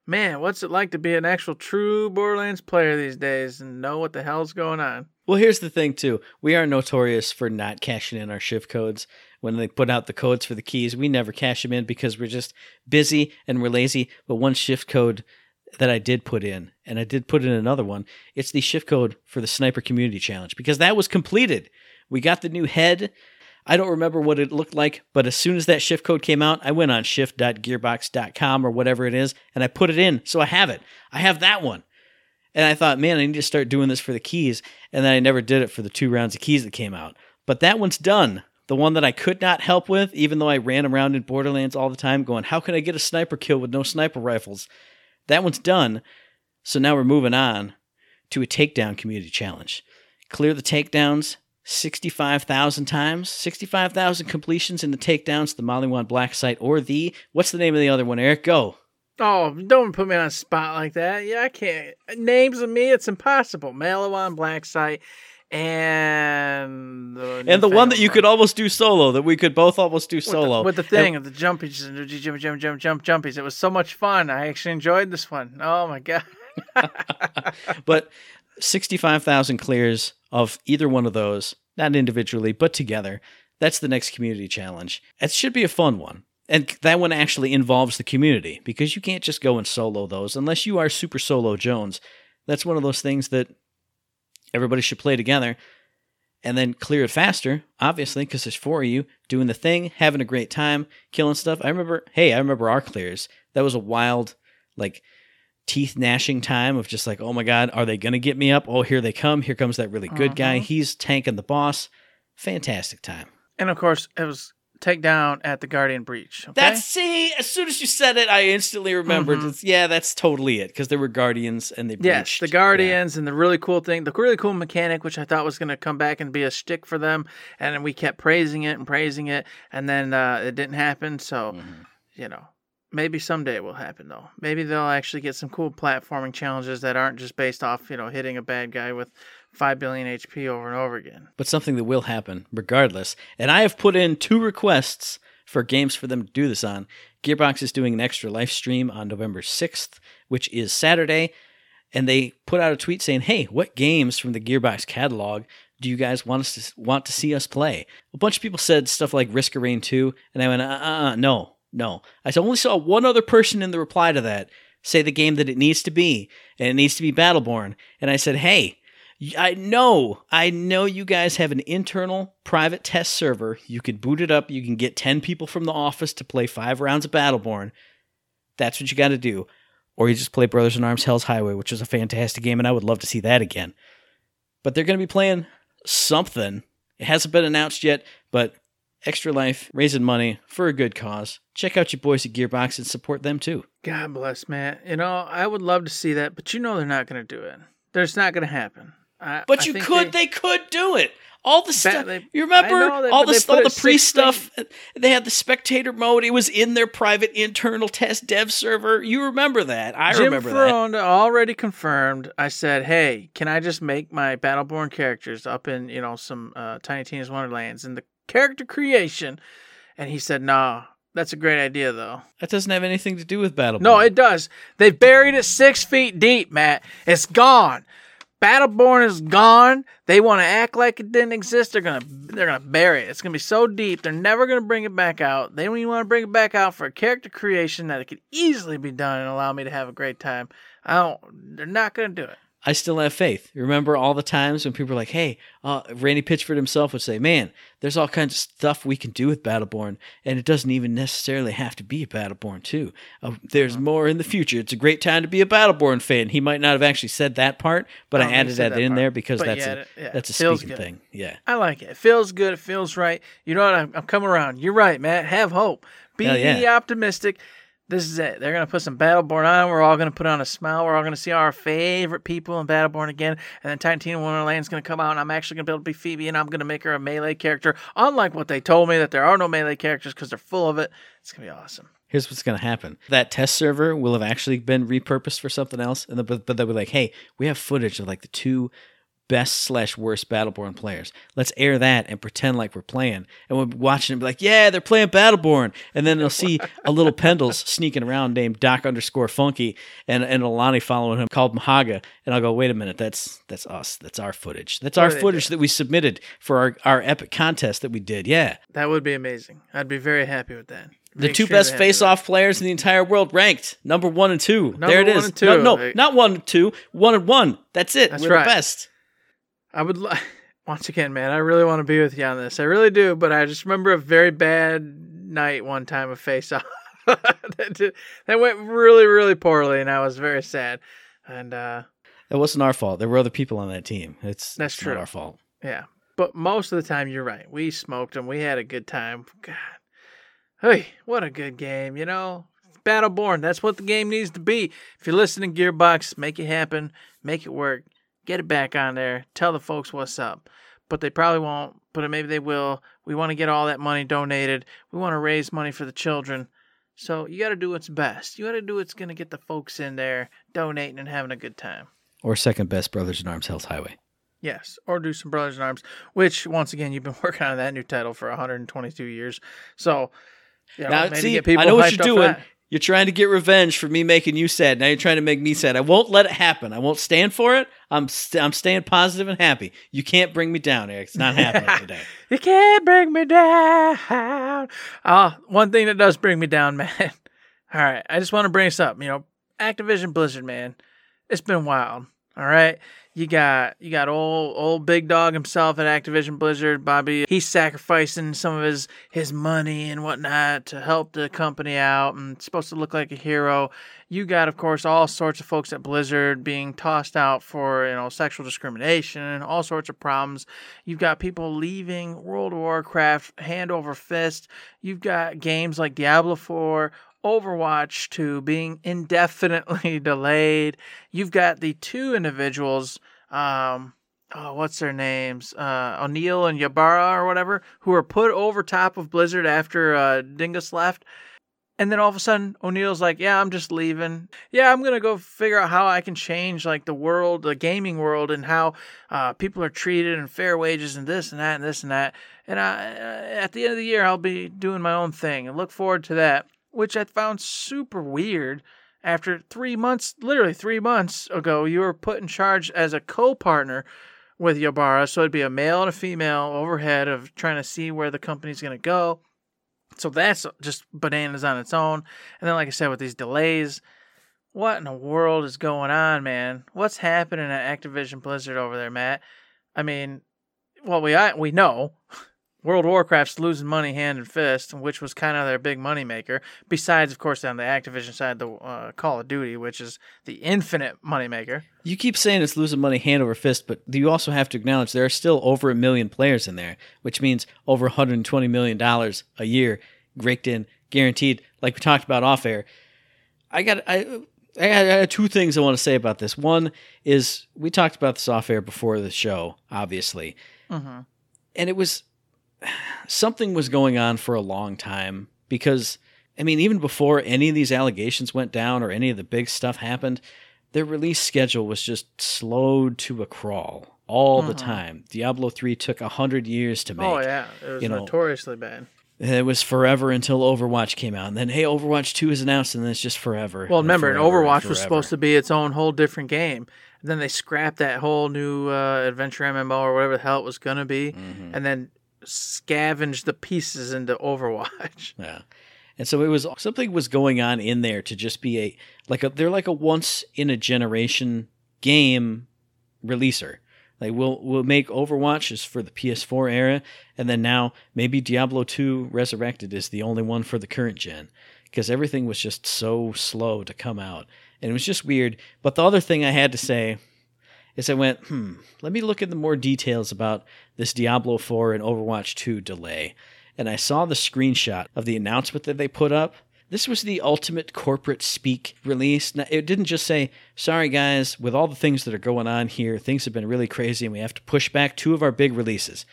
Man, what's it like to be an actual true Borderlands player these days and know what the hell's going on? Well, here's the thing too. We are notorious for not cashing in our shift codes. When they put out the codes for the keys, we never cash them in because we're just busy and we're lazy. But one shift code that I did put in, and I did put in another one, it's the shift code for the Sniper Community Challenge because that was completed. We got the new head. I don't remember what it looked like, but as soon as that shift code came out, I went on shift.gearbox.com or whatever it is, and I put it in. So I have it. I have that one. And I thought, man, I need to start doing this for the keys. And then I never did it for the two rounds of keys that came out. But that one's done. The one that I could not help with, even though I ran around in Borderlands all the time going, how can I get a sniper kill with no sniper rifles? That one's done. So now we're moving on to a takedown community challenge. Clear the takedowns 65,000 times, 65,000 completions in the takedowns, the Maliwan Black site, or the, what's the name of the other one, Eric? Go. Oh, don't put me on a spot like that. Yeah, I can't. Names of me, it's impossible. Maliwan, Black Site, and the And the one that you could almost do solo, that we could both almost do with the- solo. with the, thing of the jumpies and the jump, jump, jump, jump, jumpies. It was so much fun. I actually enjoyed this one. Oh my god. but 65,000 clears of either one of those, not individually, but together. That's the next community challenge. It should be a fun one. And that one actually involves the community because you can't just go and solo those unless you are Super Solo Jones. That's one of those things that everybody should play together and then clear it faster, obviously, because there's four of you doing the thing, having a great time, killing stuff. I remember, hey, I remember our clears. That was a wild, like, teeth gnashing time of just like, oh my God, are they going to get me up? Oh, here they come. Here comes that really good guy. Mhm. He's tanking the boss. Fantastic time. And of course, it was takedown at the Guardian Breach. Okay? That's see. As soon as you said it, I instantly remembered. Mhm. Yeah, that's totally it because there were guardians and they breached. Yes, the Yeah. Guardians and the really cool thing, the really cool mechanic, which I thought was going to come back and be a stick for them, and we kept praising it and praising it, and then uh, it didn't happen. So Mhm. you know, maybe someday it will happen though. Maybe they'll actually get some cool platforming challenges that aren't just based off you know hitting a bad guy with five billion HP over and over again. but something that will happen regardless. And I have put in two requests for games for them to do this on. Gearbox is doing an extra live stream on November 6th, which is Saturday. And they put out a tweet saying, "Hey, what games from the Gearbox catalog do you guys want us to want to see us play?" A bunch of people said stuff like Risk of Rain 2, and I went, "Uh, uh, uh no, no." I only saw one other person in the reply to that say the game that it needs to be, and it needs to be Battleborn. And I said, "Hey, I know, I know you guys have an internal private test server. You could boot it up. You can get 10 people from the office to play five rounds of Battleborn. That's what you got to do. or you just play Brothers in Arms Hell's Highway, which is a fantastic game, and I would love to see that again. But they're going to be playing something. It hasn't been announced yet, but Extra Life raising money for a good cause. Check out your boys at Gearbox and support them too. God bless, man. You know, I would love to see that, but you know they're not going to do it. There's not going to happen. I, But I you could, they, could do it. All the stuff. you remember that, all they the all the pre stuff. They had the spectator mode. It was in their private internal test dev server. You remember that? I Jim remember that. Ferrone already confirmed. I said, "Hey, can I just make my Battleborn characters up in you know some uh, Tiny Tina's Wonderlands and the character creation?" And he said, "Nah, that's a great idea though." That doesn't have anything to do with Battleborn. No, it does. They buried it six feet deep, Matt. It's gone. Battleborn is gone. They want to act like it didn't exist. They're gonna they're gonna bury it. It's gonna be so deep. They're never gonna bring it back out. They don't even want to bring it back out for a character creation that it could easily be done and allow me to have a great time. I don't. They're not gonna do it. I still have faith. Remember all the times when people were like, "Hey," uh, Randy Pitchford himself would say, "Man, there's all kinds of stuff we can do with Battleborn, and it doesn't even necessarily have to be Battleborn too. Uh, there's more in the future. It's a great time to be a Battleborn fan." He might not have actually said that part, but I I, don't think he added that, that in part. there because But that's yeah, a yeah, that's a speaking good. thing. Yeah. I like it. It feels good. It feels right. You know what? I'm, I'm coming around. You're right, Matt. Have hope. Be yeah. optimistic. This is it. They're gonna put some Battleborn on. We're all gonna put on a smile. We're all gonna see our favorite people in Battleborn again. And then Tiny Tina Wonderland's gonna come out, and I'm actually gonna be able to be Phoebe, and I'm gonna make her a melee character. Unlike what they told me that there are no melee characters because they're full of it. It's gonna be awesome. Here's what's to happen. That test server will have actually been repurposed for something else, and the, but, but they'll be like, "Hey, we have footage of like the two best slash worst Battleborn players. Let's air that and pretend like we're playing." And we'll be watching and be like, "Yeah, they're playing Battleborn." And then they'll see a little Pendles sneaking around named Doc underscore Funky, and and Alani following him called Mahaga. And I'll go, "Wait a minute, that's that's us. That's our footage. That's our footage that we submitted for our our epic contest that we did. Yeah." That would be amazing. I'd be very happy with that. The two extremely best face-off players in the entire world ranked number one and two. Number there it is. No, no, not one and two. One and one. That's it. That's We're right. the best. I would li- once again, man. I really want to be with you on this. I really do, but I just remember a very bad night one time of face off. that, did- that went really, really poorly, and I was very sad. And uh, It wasn't our fault. There were other people on that team. It's That's it's true. Not our fault. yeah, but most of the time, you're right. We smoked them. We had a good time. God, hey, what a good game! You know, Battleborn. That's what the game needs to be. If you're listening, Gearbox, make it happen. Make it work. Get it back on there. Tell the folks what's up. But they probably won't. But maybe they will. We want to get all that money donated. We want to raise money for the children. So you got to do what's best. You got to do what's going to get the folks in there donating and having a good time. Or second best Brothers in Arms Hell's Highway. Yes, or do some Brothers in Arms, which once again you've been working on that new title for 122 years. So, you know, now, maybe see, get people I know what you're doing. that. You're trying to get revenge for me making you sad. Now you're trying to make me sad. I won't let it happen. I won't stand for it. I'm st- I'm staying positive and happy. You can't bring me down, Eric. It's not happening today. You can't bring me down. Uh, one thing that does bring me down, man. All right, I just want to bring this up. You know, Activision Blizzard, man, it's been wild. All right, you got you got old old big dog himself at Activision Blizzard, Bobby. He's sacrificing some of his his money and whatnot to help the company out, and supposed to look like a hero. You got, of course, all sorts of folks at Blizzard being tossed out for you know sexual discrimination and all sorts of problems. You've got people leaving World of Warcraft hand over fist. You've got games like Diablo 4, Overwatch 2 being indefinitely delayed. You've got the two individuals, um, oh, what's their names? Uh, Oneal and Ybarra or whatever, who were put over top of Blizzard after uh, Dingus left. And then all of a sudden, Oneal's like, "Yeah, I'm just leaving. Yeah, I'm gonna go figure out how I can change like the world, the gaming world, and how uh, people are treated and fair wages and this and that and this and that. And I, uh, at the end of the year, I'll be doing my own thing and look forward to that, which I found super weird. After three months, literally three months ago, you were put in charge as a co-partner with Ybarra, so it'd be a male and a female overhead of trying to see where the company's gonna go. So that's just bananas on its own. And then, like I said, with these delays, what in the world is going on, man? What's happening at Activision Blizzard over there, Matt? I mean, well, we I, we know World of Warcraft's losing money hand and fist, which was kind of their big money maker. Besides, of course, on the Activision side, the uh, Call of Duty, which is the infinite money maker. You keep saying it's losing money hand over fist, but you also have to acknowledge there are still over a million players in there, which means over 120 million dollars a year raked in, guaranteed. Like we talked about off air. I got I. I got two things I want to say about this. One is we talked about this off air before the show, obviously, Mm-hmm. and it was something was going on for a long time because I mean even before any of these allegations went down or any of the big stuff happened, their release schedule was just slowed to a crawl all the Mhm. time. Diablo 3 took a 100 years to make. Oh yeah, it was you know, notoriously bad. It was forever until Overwatch came out. And then hey, Overwatch 2 is announced and then it's just forever. Well, remember, forever Overwatch was supposed to be its own whole different game. And then they scrapped that whole new uh, adventure MMO or whatever the hell it was gonna be, Mhm. and then scavenged the pieces into Overwatch. Yeah. And so it was something was going on in there to just be a like a they're like a once in a generation game releaser. Like we'll we'll make Overwatch is for the PS4 era, and then now maybe Diablo 2 Resurrected is the only one for the current gen. Because everything was just so slow to come out. And it was just weird. But the other thing I had to say is I went, hmm, let me look at the more details about this Diablo 4 and Overwatch 2 delay. And I saw the screenshot of the announcement that they put up. This was the ultimate corporate speak release. Now, It didn't just say, sorry guys, with all the things that are going on here, things have been really crazy and we have to push back two of our big releases.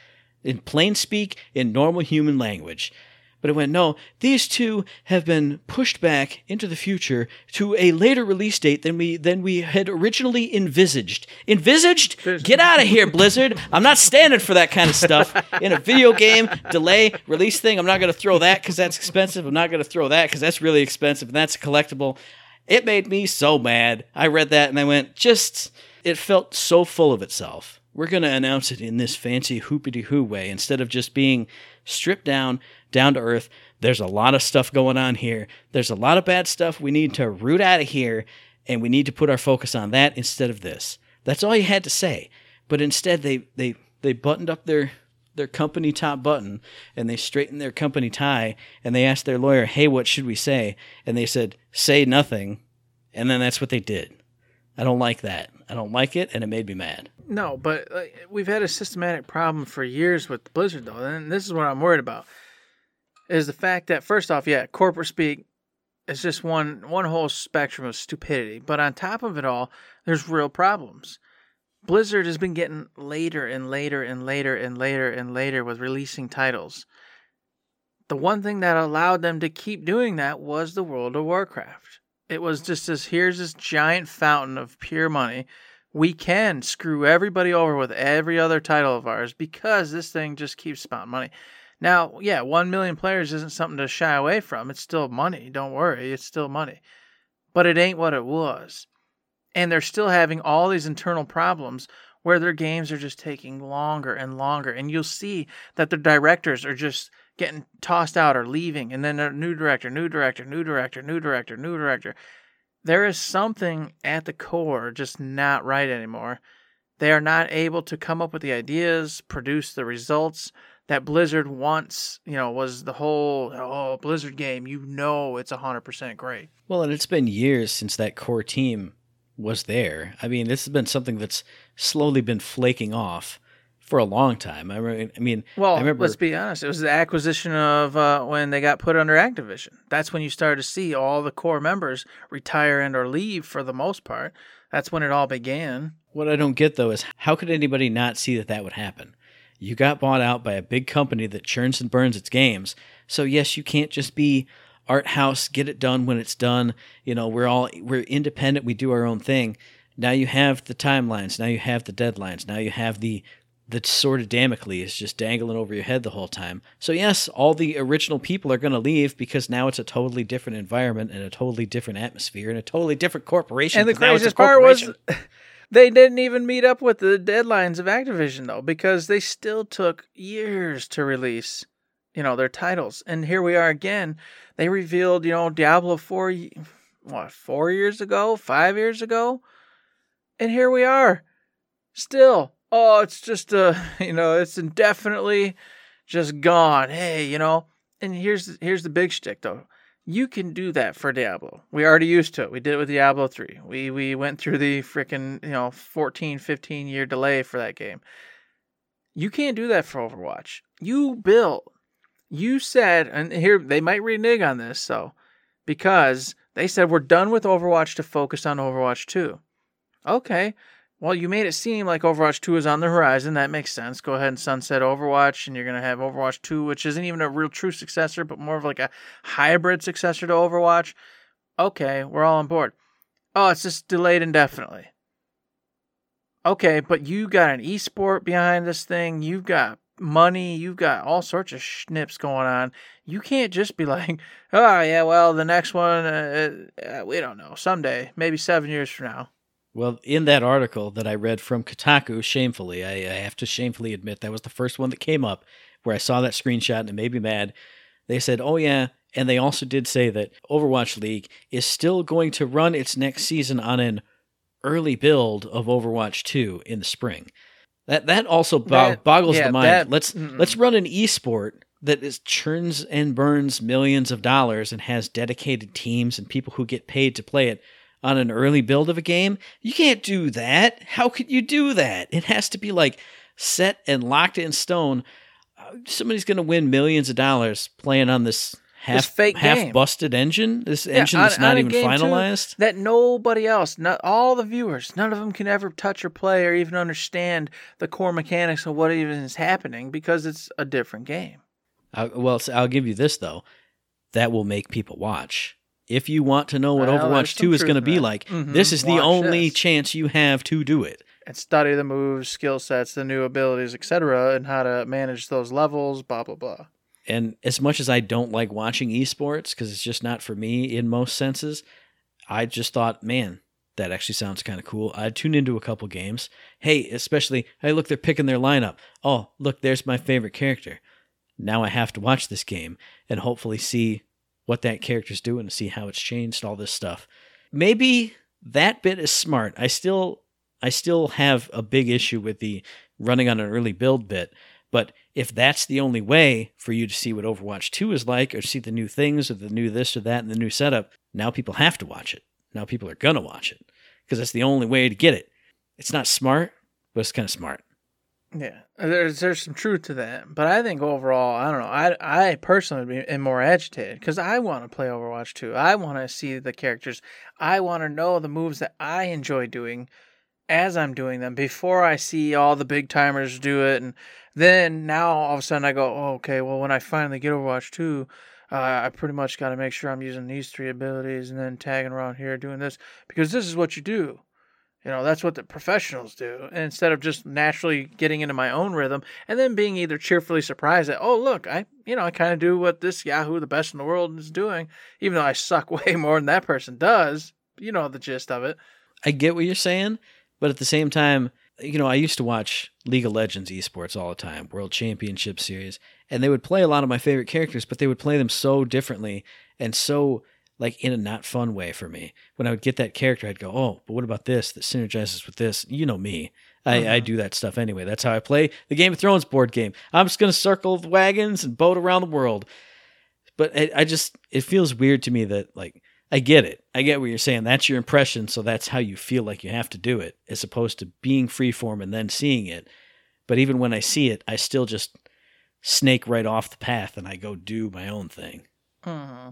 In plain speak, in normal human language. But it went, no, these two have been pushed back into the future to a later release date than we than we had originally envisaged. Envisaged? Get out of here, Blizzard. I'm not standing for that kind of stuff. In a video game delay release thing, I'm not going to throw that because that's expensive. I'm not going to throw that because that's really expensive and that's a collectible. It made me so mad. I read that and I went, just, it felt so full of itself. We're going to announce it in this fancy hoopity hoo way instead of just being stripped down, down to earth. There's a lot of stuff going on here. There's a lot of bad stuff we need to root out of here, and we need to put our focus on that instead of this. That's all you had to say. But instead, they they they buttoned up their their company top button and they straightened their company tie and they asked their lawyer, "Hey, what should we say?" And they said, "Say nothing." And then that's what they did. I don't like that. I don't like it, and it made me mad. No, but like, we've had a systematic problem for years with Blizzard, though, and this is what I'm worried about: is the fact that first off, yeah, corporate speak is just one one whole spectrum of stupidity, but on top of it all, there's real problems. Blizzard has been getting later and later and later and later and later with releasing titles. The one thing that allowed them to keep doing that was the World of Warcraft. It was just this here's this giant fountain of pure money we can screw everybody over with every other title of ours because this thing just keeps spouting money. Now, yeah, 1 million players isn't something to shy away from. It's still money. Don't worry, it's still money. But it ain't what it was. And they're still having all these internal problems where their games are just taking longer and longer. And you'll see that the directors are just getting tossed out or leaving. And then a new director, new director, new director, new director, new director there is something at the core just not right anymore. They are not able to come up with the ideas, produce the results that Blizzard once, you know, was the whole oh Blizzard game. You know, it's hundred percent great. Well, and it's been years since that core team was there. I mean, this has been something that's slowly been flaking off for a long time. I mean, I mean, Well, I remember. let's be honest. It was the acquisition of uh, when they got put under Activision. That's when you started to see all the core members retire and or leave for the most part. That's when it all began. What I don't get though is how could anybody not see that that would happen? You got bought out by a big company that churns and burns its games. So yes, you can't just be art house, get it done when it's done. You know, we're all we're independent, we do our own thing. Now you have the timelines, now you have the deadlines, now you have the the sword of Damocles just dangling over your head the whole time. So yes, all the original people are going to leave because now it's a totally different environment and a totally different atmosphere and a totally different corporation. And the craziest part was they didn't even meet up with the deadlines of Activision though, because they still took years to release, you know, their titles. And here we are again. They revealed, you know, Diablo four, what, four years ago, five years ago, and here we are, still. Oh, it's just uh, a, you know, it's indefinitely just gone. Hey, you know. And here's here's the big shtick though. You can do that for Diablo. We already used to it. We did it with Diablo 3. We we went through the freaking, you know, 14, 15 year delay for that game. You can't do that for Overwatch. You built. You said, and here they might renege on this, so because they said we're done with Overwatch to focus on Overwatch 2. Okay. Well, you made it seem like Overwatch 2 is on the horizon. That makes sense. Go ahead and sunset Overwatch, and you're going to have Overwatch 2, which isn't even a real true successor, but more of like a hybrid successor to Overwatch. Okay, we're all on board. Oh, it's just delayed indefinitely. Okay, but you got an esport behind this thing. You've got money. You've got all sorts of schnips going on. You can't just be like, oh, yeah, well, the next one, uh, uh, we don't know. Someday, maybe seven years from now. Well, in that article that I read from Kotaku, shamefully, I, I, have to shamefully admit that was the first one that came up where I saw that screenshot and it made me mad. They said, oh, yeah. And they also did say that Overwatch League is still going to run its next season on an early build of Overwatch 2 in the spring. That that also bo- That- boggles yeah, the mind. that- let's mm-mm. let's run an esport that is churns and burns millions of dollars and has dedicated teams and people who get paid to play it on an early build of a game. You can't do that. How could you do that? It has to be like set and locked in stone. Uh, Somebody's going to win millions of dollars playing on this half fake half game. busted engine. This Yeah, engine on- that's not on even too, finalized. that nobody else, not all the viewers, none of them can ever touch or play or even understand the core mechanics of what even is happening because it's a different game. I, well, so I'll give you this though. That will make people watch. If you want to know what Well, Overwatch 2 is going to be like, Mhm. this is the only this. chance you have to do it. And study the moves, skill sets, the new abilities, etc., and how to manage those levels, blah blah blah. And as much as I don't like watching esports because it's just not for me in most senses, I just thought, man, that actually sounds kind of cool. I'd tune into a couple games. Hey, especially, hey, look, they're picking their lineup. Oh, look, there's my favorite character. Now I have to watch this game and hopefully see what that character's doing and see how it's changed, all this stuff. Maybe that bit is smart. I still I still have a big issue with the running on an early build bit, but if that's the only way for you to see what Overwatch 2 is like or see the new things or the new this or that and the new setup, now people have to watch it. Now people are to watch it because that's the only way to get it. It's not smart, but it's kind of smart. Yeah, there's there's some truth to that, but I think overall, I don't know. I I personally would be, more agitated because I want to play Overwatch 2. I want to see the characters. I want to know the moves that I enjoy doing as I'm doing them before I see all the big timers do it, and then now all of a sudden I go, oh, okay, well when I finally get Overwatch 2, uh, I pretty much got to make sure I'm using these three abilities and then tagging around here doing this because this is what you do. You know, that's what the professionals do. And instead of just naturally getting into my own rhythm and then being either cheerfully surprised that, oh, look, I, you know, I kind of do what this Yahoo, the best in the world, is doing, even though I suck way more than that person does. You know the gist of it. I get what you're saying, but at the same time, you know, I used to watch League of Legends esports all the time, World Championship Series, and they would play a lot of my favorite characters, but they would play them so differently and so like in a not fun way for me. When I would get that character, I'd go, "Oh, but what about this that synergizes with this?" You know me. I, I do that stuff anyway. That's how I play the Game of Thrones board game. I'm just gonna circle the wagons and boat around the world. But I, I just it feels weird to me that like I get it. I get what you're saying. That's your impression, so that's how you feel like you have to do it, as opposed to being freeform and then seeing it. But even when I see it, I still just snake right off the path and I go do my own thing. hmm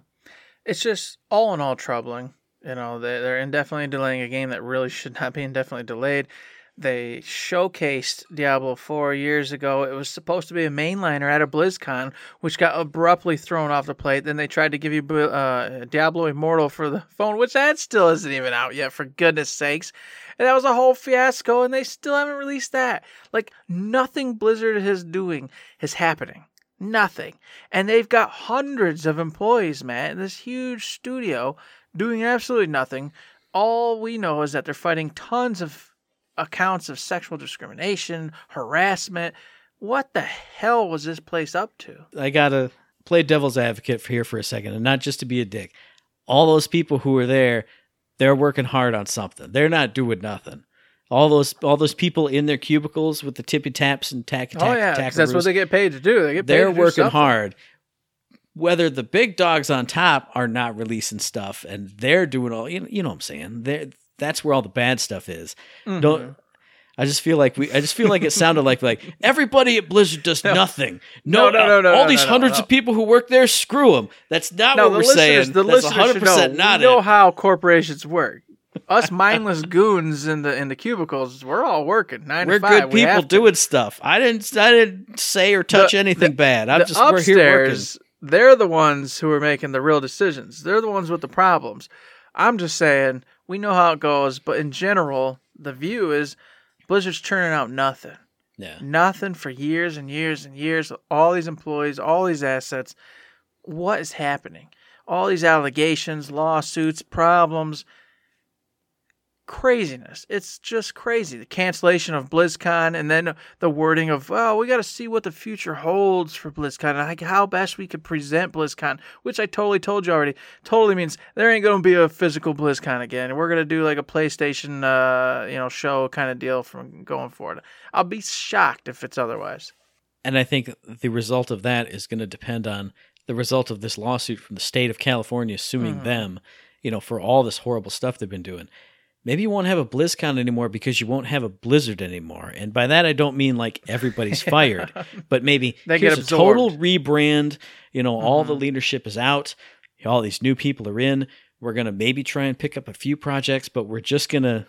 It's just all in all troubling. You know, they, they're indefinitely delaying a game that really should not be indefinitely delayed. They showcased Diablo 4 years ago. It was supposed to be a mainliner at a BlizzCon, which got abruptly thrown off the plate. Then they tried to give you uh, Diablo Immortal for the phone, which that still isn't even out yet, for goodness sakes. And that was a whole fiasco, and they still haven't released that. Like, nothing Blizzard is doing is happening. Nothing. And they've got hundreds of employees, man, in this huge studio doing absolutely nothing. All we know is that they're fighting tons of accounts of sexual discrimination, harassment. What the hell was this place up to? I gotta play devil's advocate for here for a second, and not just to be a dick. All those people who are there, they're working hard on something. They're not doing nothing. All those all those people in their cubicles with the tippy taps and tack tack oh yeah, tack that's what they get paid to do. They get paid they're working hard. Whether the big dogs on top are not releasing stuff and they're doing all you know, you know what I'm saying. They're, that's where all the bad stuff is. Mm-hmm. Don't I just feel like we I just feel like it sounded like like everybody at Blizzard does nothing. No, No, no, no, no, all no, these no, no, hundreds no. of people who work there screw them. That's not No, what the we're saying. the That's listeners should know. 100% not we know it. how corporations work. Us mindless goons in the in the cubicles, we're all working nine We're to five. good We people doing stuff. I didn't I didn't say or touch The- anything the- bad. I'm the just we're here working. upstairs, they're the ones who are making the real decisions. They're the ones with the problems. I'm just saying, we know how it goes, but in general, the view is Blizzard's churning out nothing. Yeah. Nothing for years and years and years. All these employees, all these assets. What is happening? All these allegations, lawsuits, problems. Craziness. It's just crazy. The cancellation of BlizzCon and then the wording of, well, we got to see what the future holds for BlizzCon and how best we could present BlizzCon, which I totally told you already. Totally means there ain't going to be a physical BlizzCon again. We're going to do like a PlayStation, uh, you know, show kind of deal from going forward. I'll be shocked if it's otherwise. And I think the result of that is going to depend on the result of this lawsuit from the state of California suing Mhm. them, you know, for all this horrible stuff they've been doing. Maybe you won't have a BlizzCon anymore because you won't have a Blizzard anymore. And by that, I don't mean like everybody's fired, but maybe They get here's a total rebrand. You know, all the Mhm. leadership is out. All these new people are in. We're going to maybe try and pick up a few projects, but we're just going to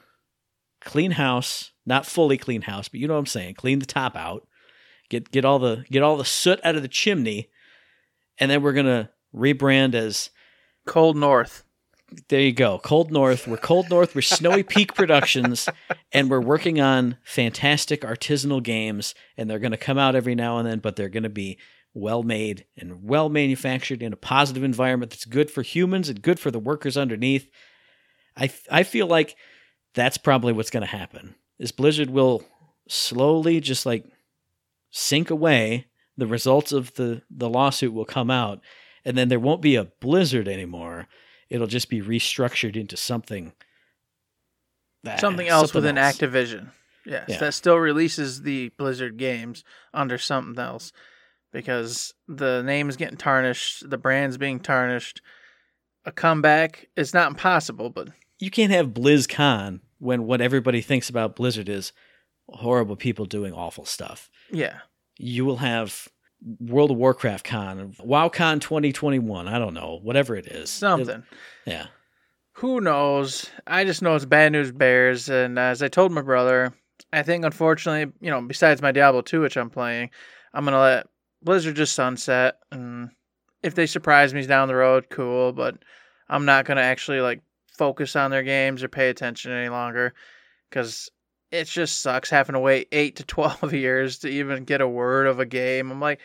clean house, not fully clean house, but you know what I'm saying, clean the top out. Get get all the get all the soot out of the chimney and then we're going to rebrand as Cold North. There you go. Cold North. We're Cold North. We're Snowy Peak Productions, and we're working on fantastic artisanal games. And they're going to come out every now and then, but they're going to be well made and well manufactured in a positive environment that's good for humans and good for the workers underneath. I I feel like that's probably what's going to happen. Is Blizzard will slowly just like sink away. The results of the the lawsuit will come out, and then there won't be a Blizzard anymore it'll just be restructured into something that- something else something within else. Activision. Yes, Yeah. that still releases the Blizzard games under something else because the name is getting tarnished, the brand's being tarnished. A comeback is not impossible, but You can't have BlizzCon when what everybody thinks about Blizzard is horrible people doing awful stuff. yeah, You will have World of Warcraft Con, WoWCon 2021. I don't know, whatever it is. something. yeah. Who knows? I just know it's bad news bears, and as I told my brother, I think unfortunately, you know, besides my Diablo 2, which I'm playing, I'm gonna let Blizzard just sunset, and if they surprise me down the road, cool. But I'm not gonna actually like focus on their games or pay attention any longer, because it just sucks having to wait eight to twelve years to even get a word of a game. I'm like,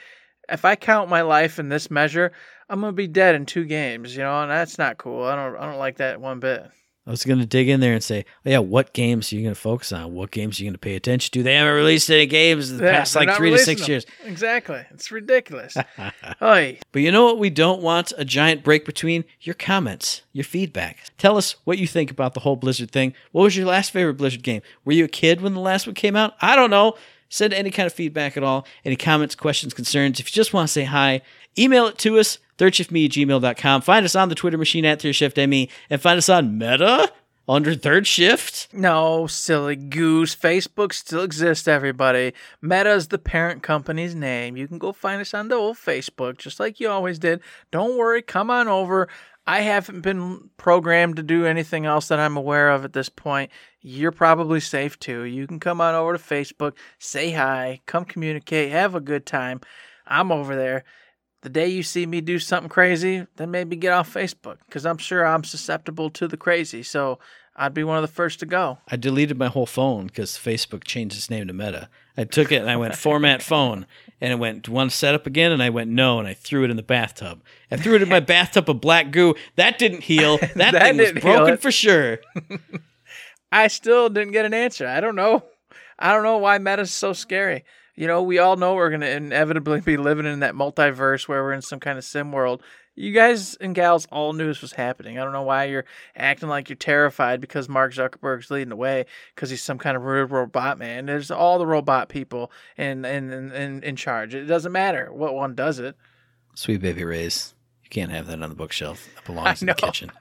if I count my life in this measure, I'm gonna be dead in two games, you know, and that's not cool. I don't I don't like that one bit. I was going to dig in there and say, oh, yeah, what games are you going to focus on? What games are you going to pay attention to? They haven't released any games in the Yeah, past like three to six them. years. Exactly. It's ridiculous. Oy. But you know what? We don't want a giant break between your comments, your feedback. Tell us what you think about the whole Blizzard thing. What was your last favorite Blizzard game? Were you a kid when the last one came out? I don't know. Send any kind of feedback at all, any comments, questions, concerns. If you just want to say hi, email it to us, thirdshiftme at gmail.com. Find us on the Twitter machine at thirdshiftme, and find us on Meta under Third Shift. No, silly goose. Facebook still exists, everybody. Meta's the parent company's name. You can go find us on the old Facebook, just like you always did. Don't worry, come on over. I haven't been programmed to do anything else that I'm aware of at this point. You're probably safe too. You can come on over to Facebook, say hi, come communicate, have a good time. I'm over there. The day you see me do something crazy, then maybe get off Facebook because I'm sure I'm susceptible to the crazy. So I'd be one of the first to go. I deleted my whole phone because Facebook changed its name to Meta. I took it and I went format phone, and it went, one you want to set up again?" And I went no, and I threw it in the bathtub. I threw it in my bathtub of black goo. That didn't heal. That, That thing was broken for sure. I still didn't get an answer. I don't know. I don't know why meta's so scary. You know, we all know we're going to inevitably be living in that multiverse where we're in some kind of sim world. You guys and gals all knew this was happening. I don't know why you're acting like you're terrified because Mark Zuckerberg's leading the way because he's some kind of weird robot man. There's all the robot people in in, in, in in charge. It doesn't matter what one does it. Sweet baby Ray's. You can't have that on the bookshelf. It belongs in the kitchen.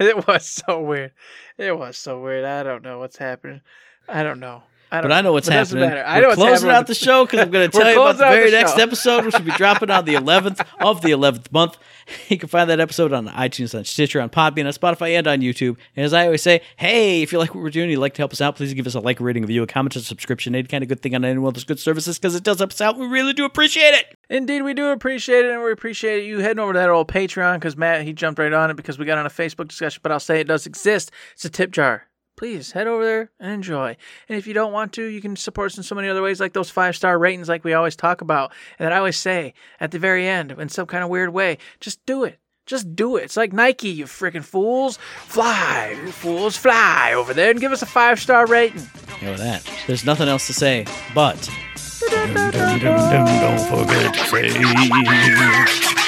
It was so weird. It was so weird. I don't know what's happening. I don't know. I But I know what's But it doesn't happening. matter. I We're know closing happening out the show because I'm going to tell you about the very the next episode, which will be dropping on the 11th of the 11th month. You can find that episode on iTunes, on Stitcher, on Podbean, on Spotify, and on YouTube. And as I always say, hey, if you like what we're doing, you'd like to help us out, please give us a like, a rating, a review, a comment, a subscription, any kind of good thing on any one of those good services because it does help us out. We really do appreciate it. Indeed, we do appreciate it, and we appreciate you heading over to that old Patreon because Matt he jumped right on it because we got on a Facebook discussion. But I'll say it does exist. It's a tip jar. Please head over there and enjoy. And if you don't want to, you can support us in so many other ways, like those five star ratings, like we always talk about, and that I always say at the very end in some kind of weird way. Just do it. Just do it. It's like Nike, you freaking fools. Fly, you fools, fly over there and give us a five star rating. You know that. There's nothing else to say but. Dum, dum, dum, dum, don't forget to say.